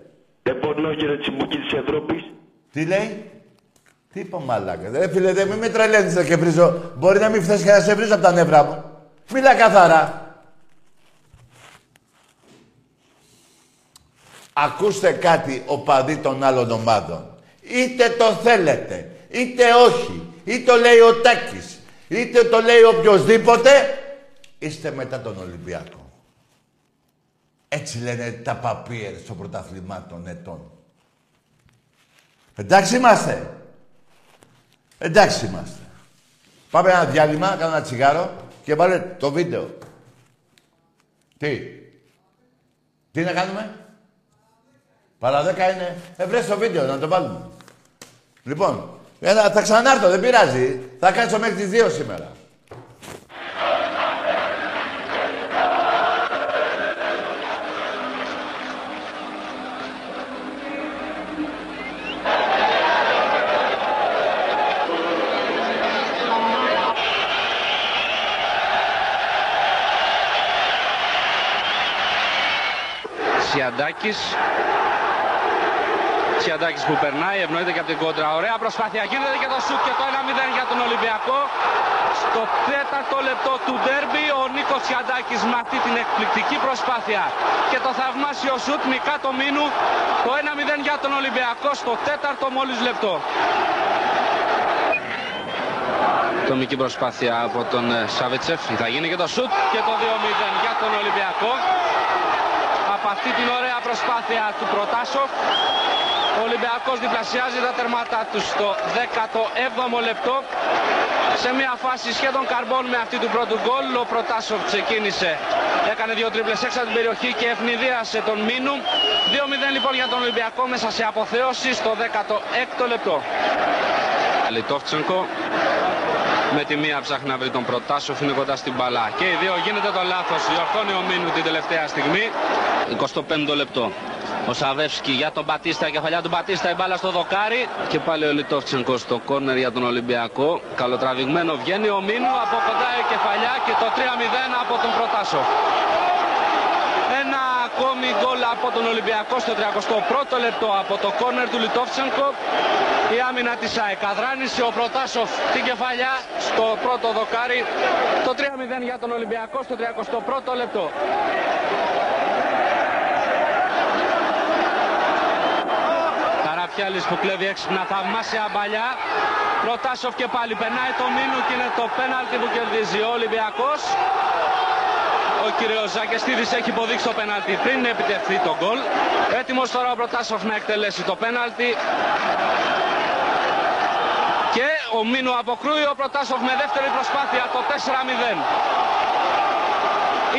Δεν πονώ κύριε Τσιμπούκη της Ευρώπης. Τι λέει; Τι είπα μαλάκα. Ρε φίλε, δεν μην με τρελαίνεις ρε, και βρίζω. Μπορεί να μην φτάσει και να σε βρίζω από τα νεύρα μου. Μίλα καθαρά. Ακούστε κάτι οπαδοί των άλλων ομάδων. Είτε το θέλετε, είτε όχι. Είτε το λέει ο Τάκης, είτε το λέει οποιοδήποτε, είστε μετά τον Ολυμπιακό. Έτσι λένε τα παπίες των πρωταθλημάτων ετών. Εντάξει είμαστε. Εντάξει είμαστε. Πάμε ένα διάλειμμα, κάνω ένα τσιγάρο και βάλε το βίντεο. Τι; Τι να κάνουμε; Παρά δέκα είναι. Ε, βρες το βίντεο να το βάλουμε. Λοιπόν, ένα, θα ξανάρθω, δεν πειράζει. Θα κάτσω μέχρι τις 2 σήμερα. Τσιαντάκης. Τσιαντάκης που περνάει, ευνοείται και από την κόντρα. Ωραία προσπάθεια γίνεται και το σουτ και το 1-0 για τον Ολυμπιακό. Στο τέταρτο λεπτό του ντέρμπι ο Νίκος Τσιαντάκης με αυτή την εκπληκτική προσπάθεια και το θαυμάσιο σουτ νικά το μήνου το 1-0 για τον Ολυμπιακό στο τέταρτο μόλις λεπτό. Τομική προσπάθεια από τον ε, Σαβετσεφ. Θα γίνει και το σουτ και το 2-0 για τον Ολυμπιακό από αυτή την ωραία προσπάθεια του Προτάσοφ. Ο Ολυμπιακός διπλασιάζει τα τερμάτα τους στο 17ο λεπτό. Σε μια φάση σχεδόν καρμπών με αυτή του πρώτου γκολ, ο Προτάσοφ ξεκίνησε. Έκανε δύο τρίπλες έξω από την περιοχή και ευνηδίασε τον Μίνου. 2-0 λοιπόν για τον Ολυμπιακό μέσα σε αποθέωση στο 16ο λεπτό. Λιτόφτσενκο με τη μία ψάχνει να βρει τον Προτάσοφ, είναι κοντά στην μπαλά. Και οι δύο γίνεται το λάθος, διορθώνει ο Μίνου την τελευταία στιγμή. 25 λεπτό. Ο Σαβεύσκι για τον Μπατίστα, κεφαλιά του Μπατίστα, η μπάλα στο δοκάρι. Και πάλι ο Λιτόφτσενκος στο κόρνερ για τον Ολυμπιακό. Καλοτραβηγμένο βγαίνει ο Μίνου, από κοντά η κεφαλιά και το 3-0 από τον Προτάσοφ. Ένα ακόμη γκολ από τον Ολυμπιακό στο 31ο λεπτό από το κόρνερ του Λιτόφτσενκο. Η άμυνα της ΑΕΚ αδράνησε ο Προτάσοφ την κεφαλιά στο πρώτο δοκάρι. Το 3-0 για τον Ολυμπιακό στο 31ο λεπτό. Καραπιάλης που κλέβει έξυπνα θαυμάσια μπαλιά. Προτάσοφ και πάλι περνάει το μήνου και είναι το πέναλτι που κερδίζει ο Ολυμπιακός. Ο κύριος Ζακεστίδης έχει υποδείξει το πέναλτι πριν επιτευχθεί το γκολ. Έτοιμος τώρα ο Προτάσοφ να εκτελέσει το πέναλτι. Και ο Μίνου αποκρούει ο Προτάσοφ με δεύτερη προσπάθεια το 4-0.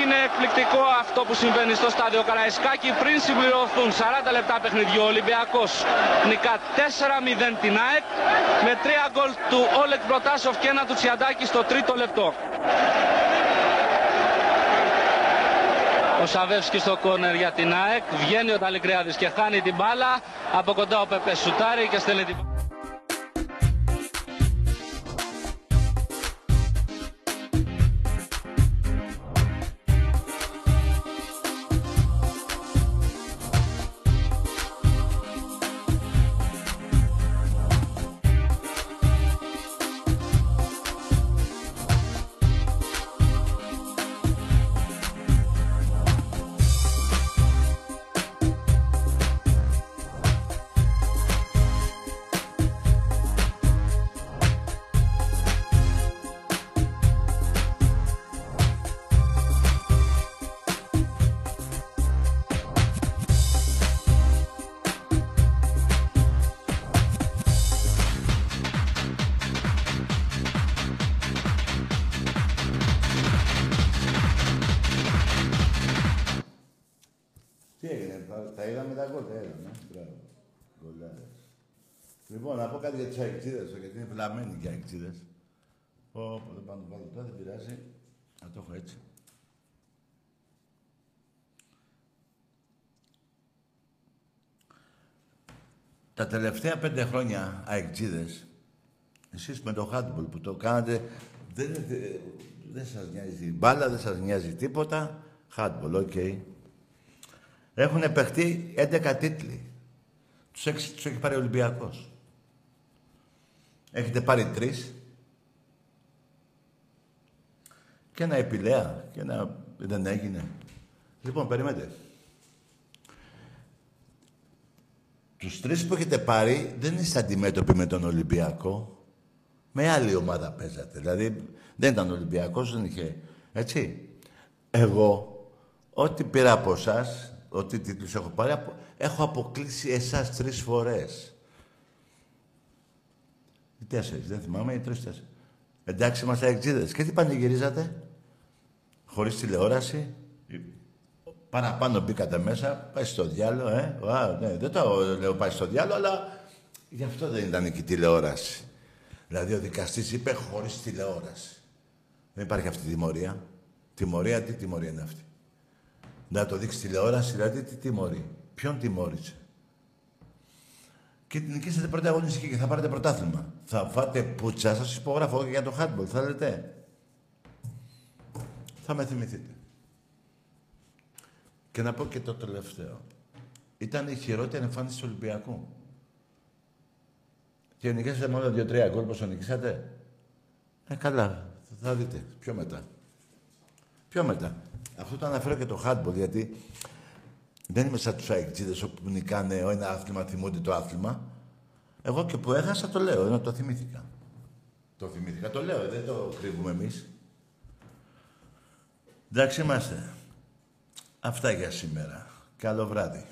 Είναι εκπληκτικό αυτό που συμβαίνει στο στάδιο Καραϊσκάκη πριν συμπληρωθούν 40 λεπτά παιχνιδιού. Ο Ολυμπιακός νικά 4-0 την ΑΕΚ με 3 γκολ του Όλεκ Προτάσοφ και ένα του Τσιαντάκη στο τρίτο λεπτό. Ο Σαβεύσκι στο κόρνερ για την ΑΕΚ. Βγαίνει ο Ταλικριάδης και χάνει την μπάλα. Από κοντά ο Πεπές σουτάρει και στέλνει την Τι κάτι για τους ΑΕΚτζήδες, γιατί είναι βλαμμένοι και ΑΕΚτζήδες. Πω, πω, δεν πάω να το βάλω τώρα, δεν πειράζει. Να το έχω έτσι. Τα τελευταία πέντε χρόνια ΑΕΚτζήδες, εσείς με το handball που το κάνατε, δεν, δεν, δεν σας νοιάζει η μπάλα, δεν σας νοιάζει τίποτα. Handball, ok. Okay. Έχουν παιχτεί 11 τίτλοι. Τους, έξι, τους έχει πάρει ο Ολυμπιακός. Έχετε πάρει τρεις. Και ένα επιλέα. Και ένα... Δεν έγινε. Λοιπόν, περιμένετε. Τους τρεις που έχετε πάρει δεν είστε αντιμέτωποι με τον Ολυμπιακό. Με άλλη ομάδα παίζατε. Δηλαδή δεν ήταν Ολυμπιακός, δεν είχε... Έτσι. Εγώ, ό,τι πήρα από εσάς, ό,τι τίτλους έχω πάρει, έχω αποκλείσει εσάς τρεις φορές. Τέσσερις, δεν θυμάμαι, ή τρεις-τέσσερις. Εντάξει, είμαστε εξήδες. Και τι πανηγυρίζατε; Χωρίς τηλεόραση. Παραπάνω μπήκατε μέσα, πάει στο διάλογο, ε. Α, ναι, δεν το λέω πάει στο διάλογο, αλλά γι' αυτό δεν ήταν και η τηλεόραση. Δηλαδή ο δικαστής είπε χωρίς τηλεόραση. Δεν υπάρχει αυτή η τιμωρία. Τιμωρία, τι τιμωρία είναι αυτή; Να το δείξει τηλεόραση, δηλαδή τι τιμωρεί. Ποιον τιμώρησε; Και την νικήσατε πρώτη αγωνιστική και θα πάρετε πρωτάθλημα. Θα φάτε πουτσα, σας υπογράφω και για το handball, θα λέτε. Θα με θυμηθείτε. Και να πω και το τελευταίο. Ήταν η χειρότερη εμφάνιση του Ολυμπιακού. Και νικήσατε μόνο δύο-τρία γκολ, πόσο νικήσατε; Ε, καλά. Θα δείτε. Πιο μετά. Πιο μετά. Αυτό το αναφέρω και το handball, γιατί δεν είμαι σαν τους αεκτζίδες όπου νικάνε ένα άθλημα, θυμούνται το άθλημα. Εγώ και που έχασα το λέω, ενώ το θυμήθηκα. Το θυμήθηκα, το λέω, δεν το κρύβουμε εμείς. Εντάξει είμαστε. Αυτά για σήμερα. Καλό βράδυ.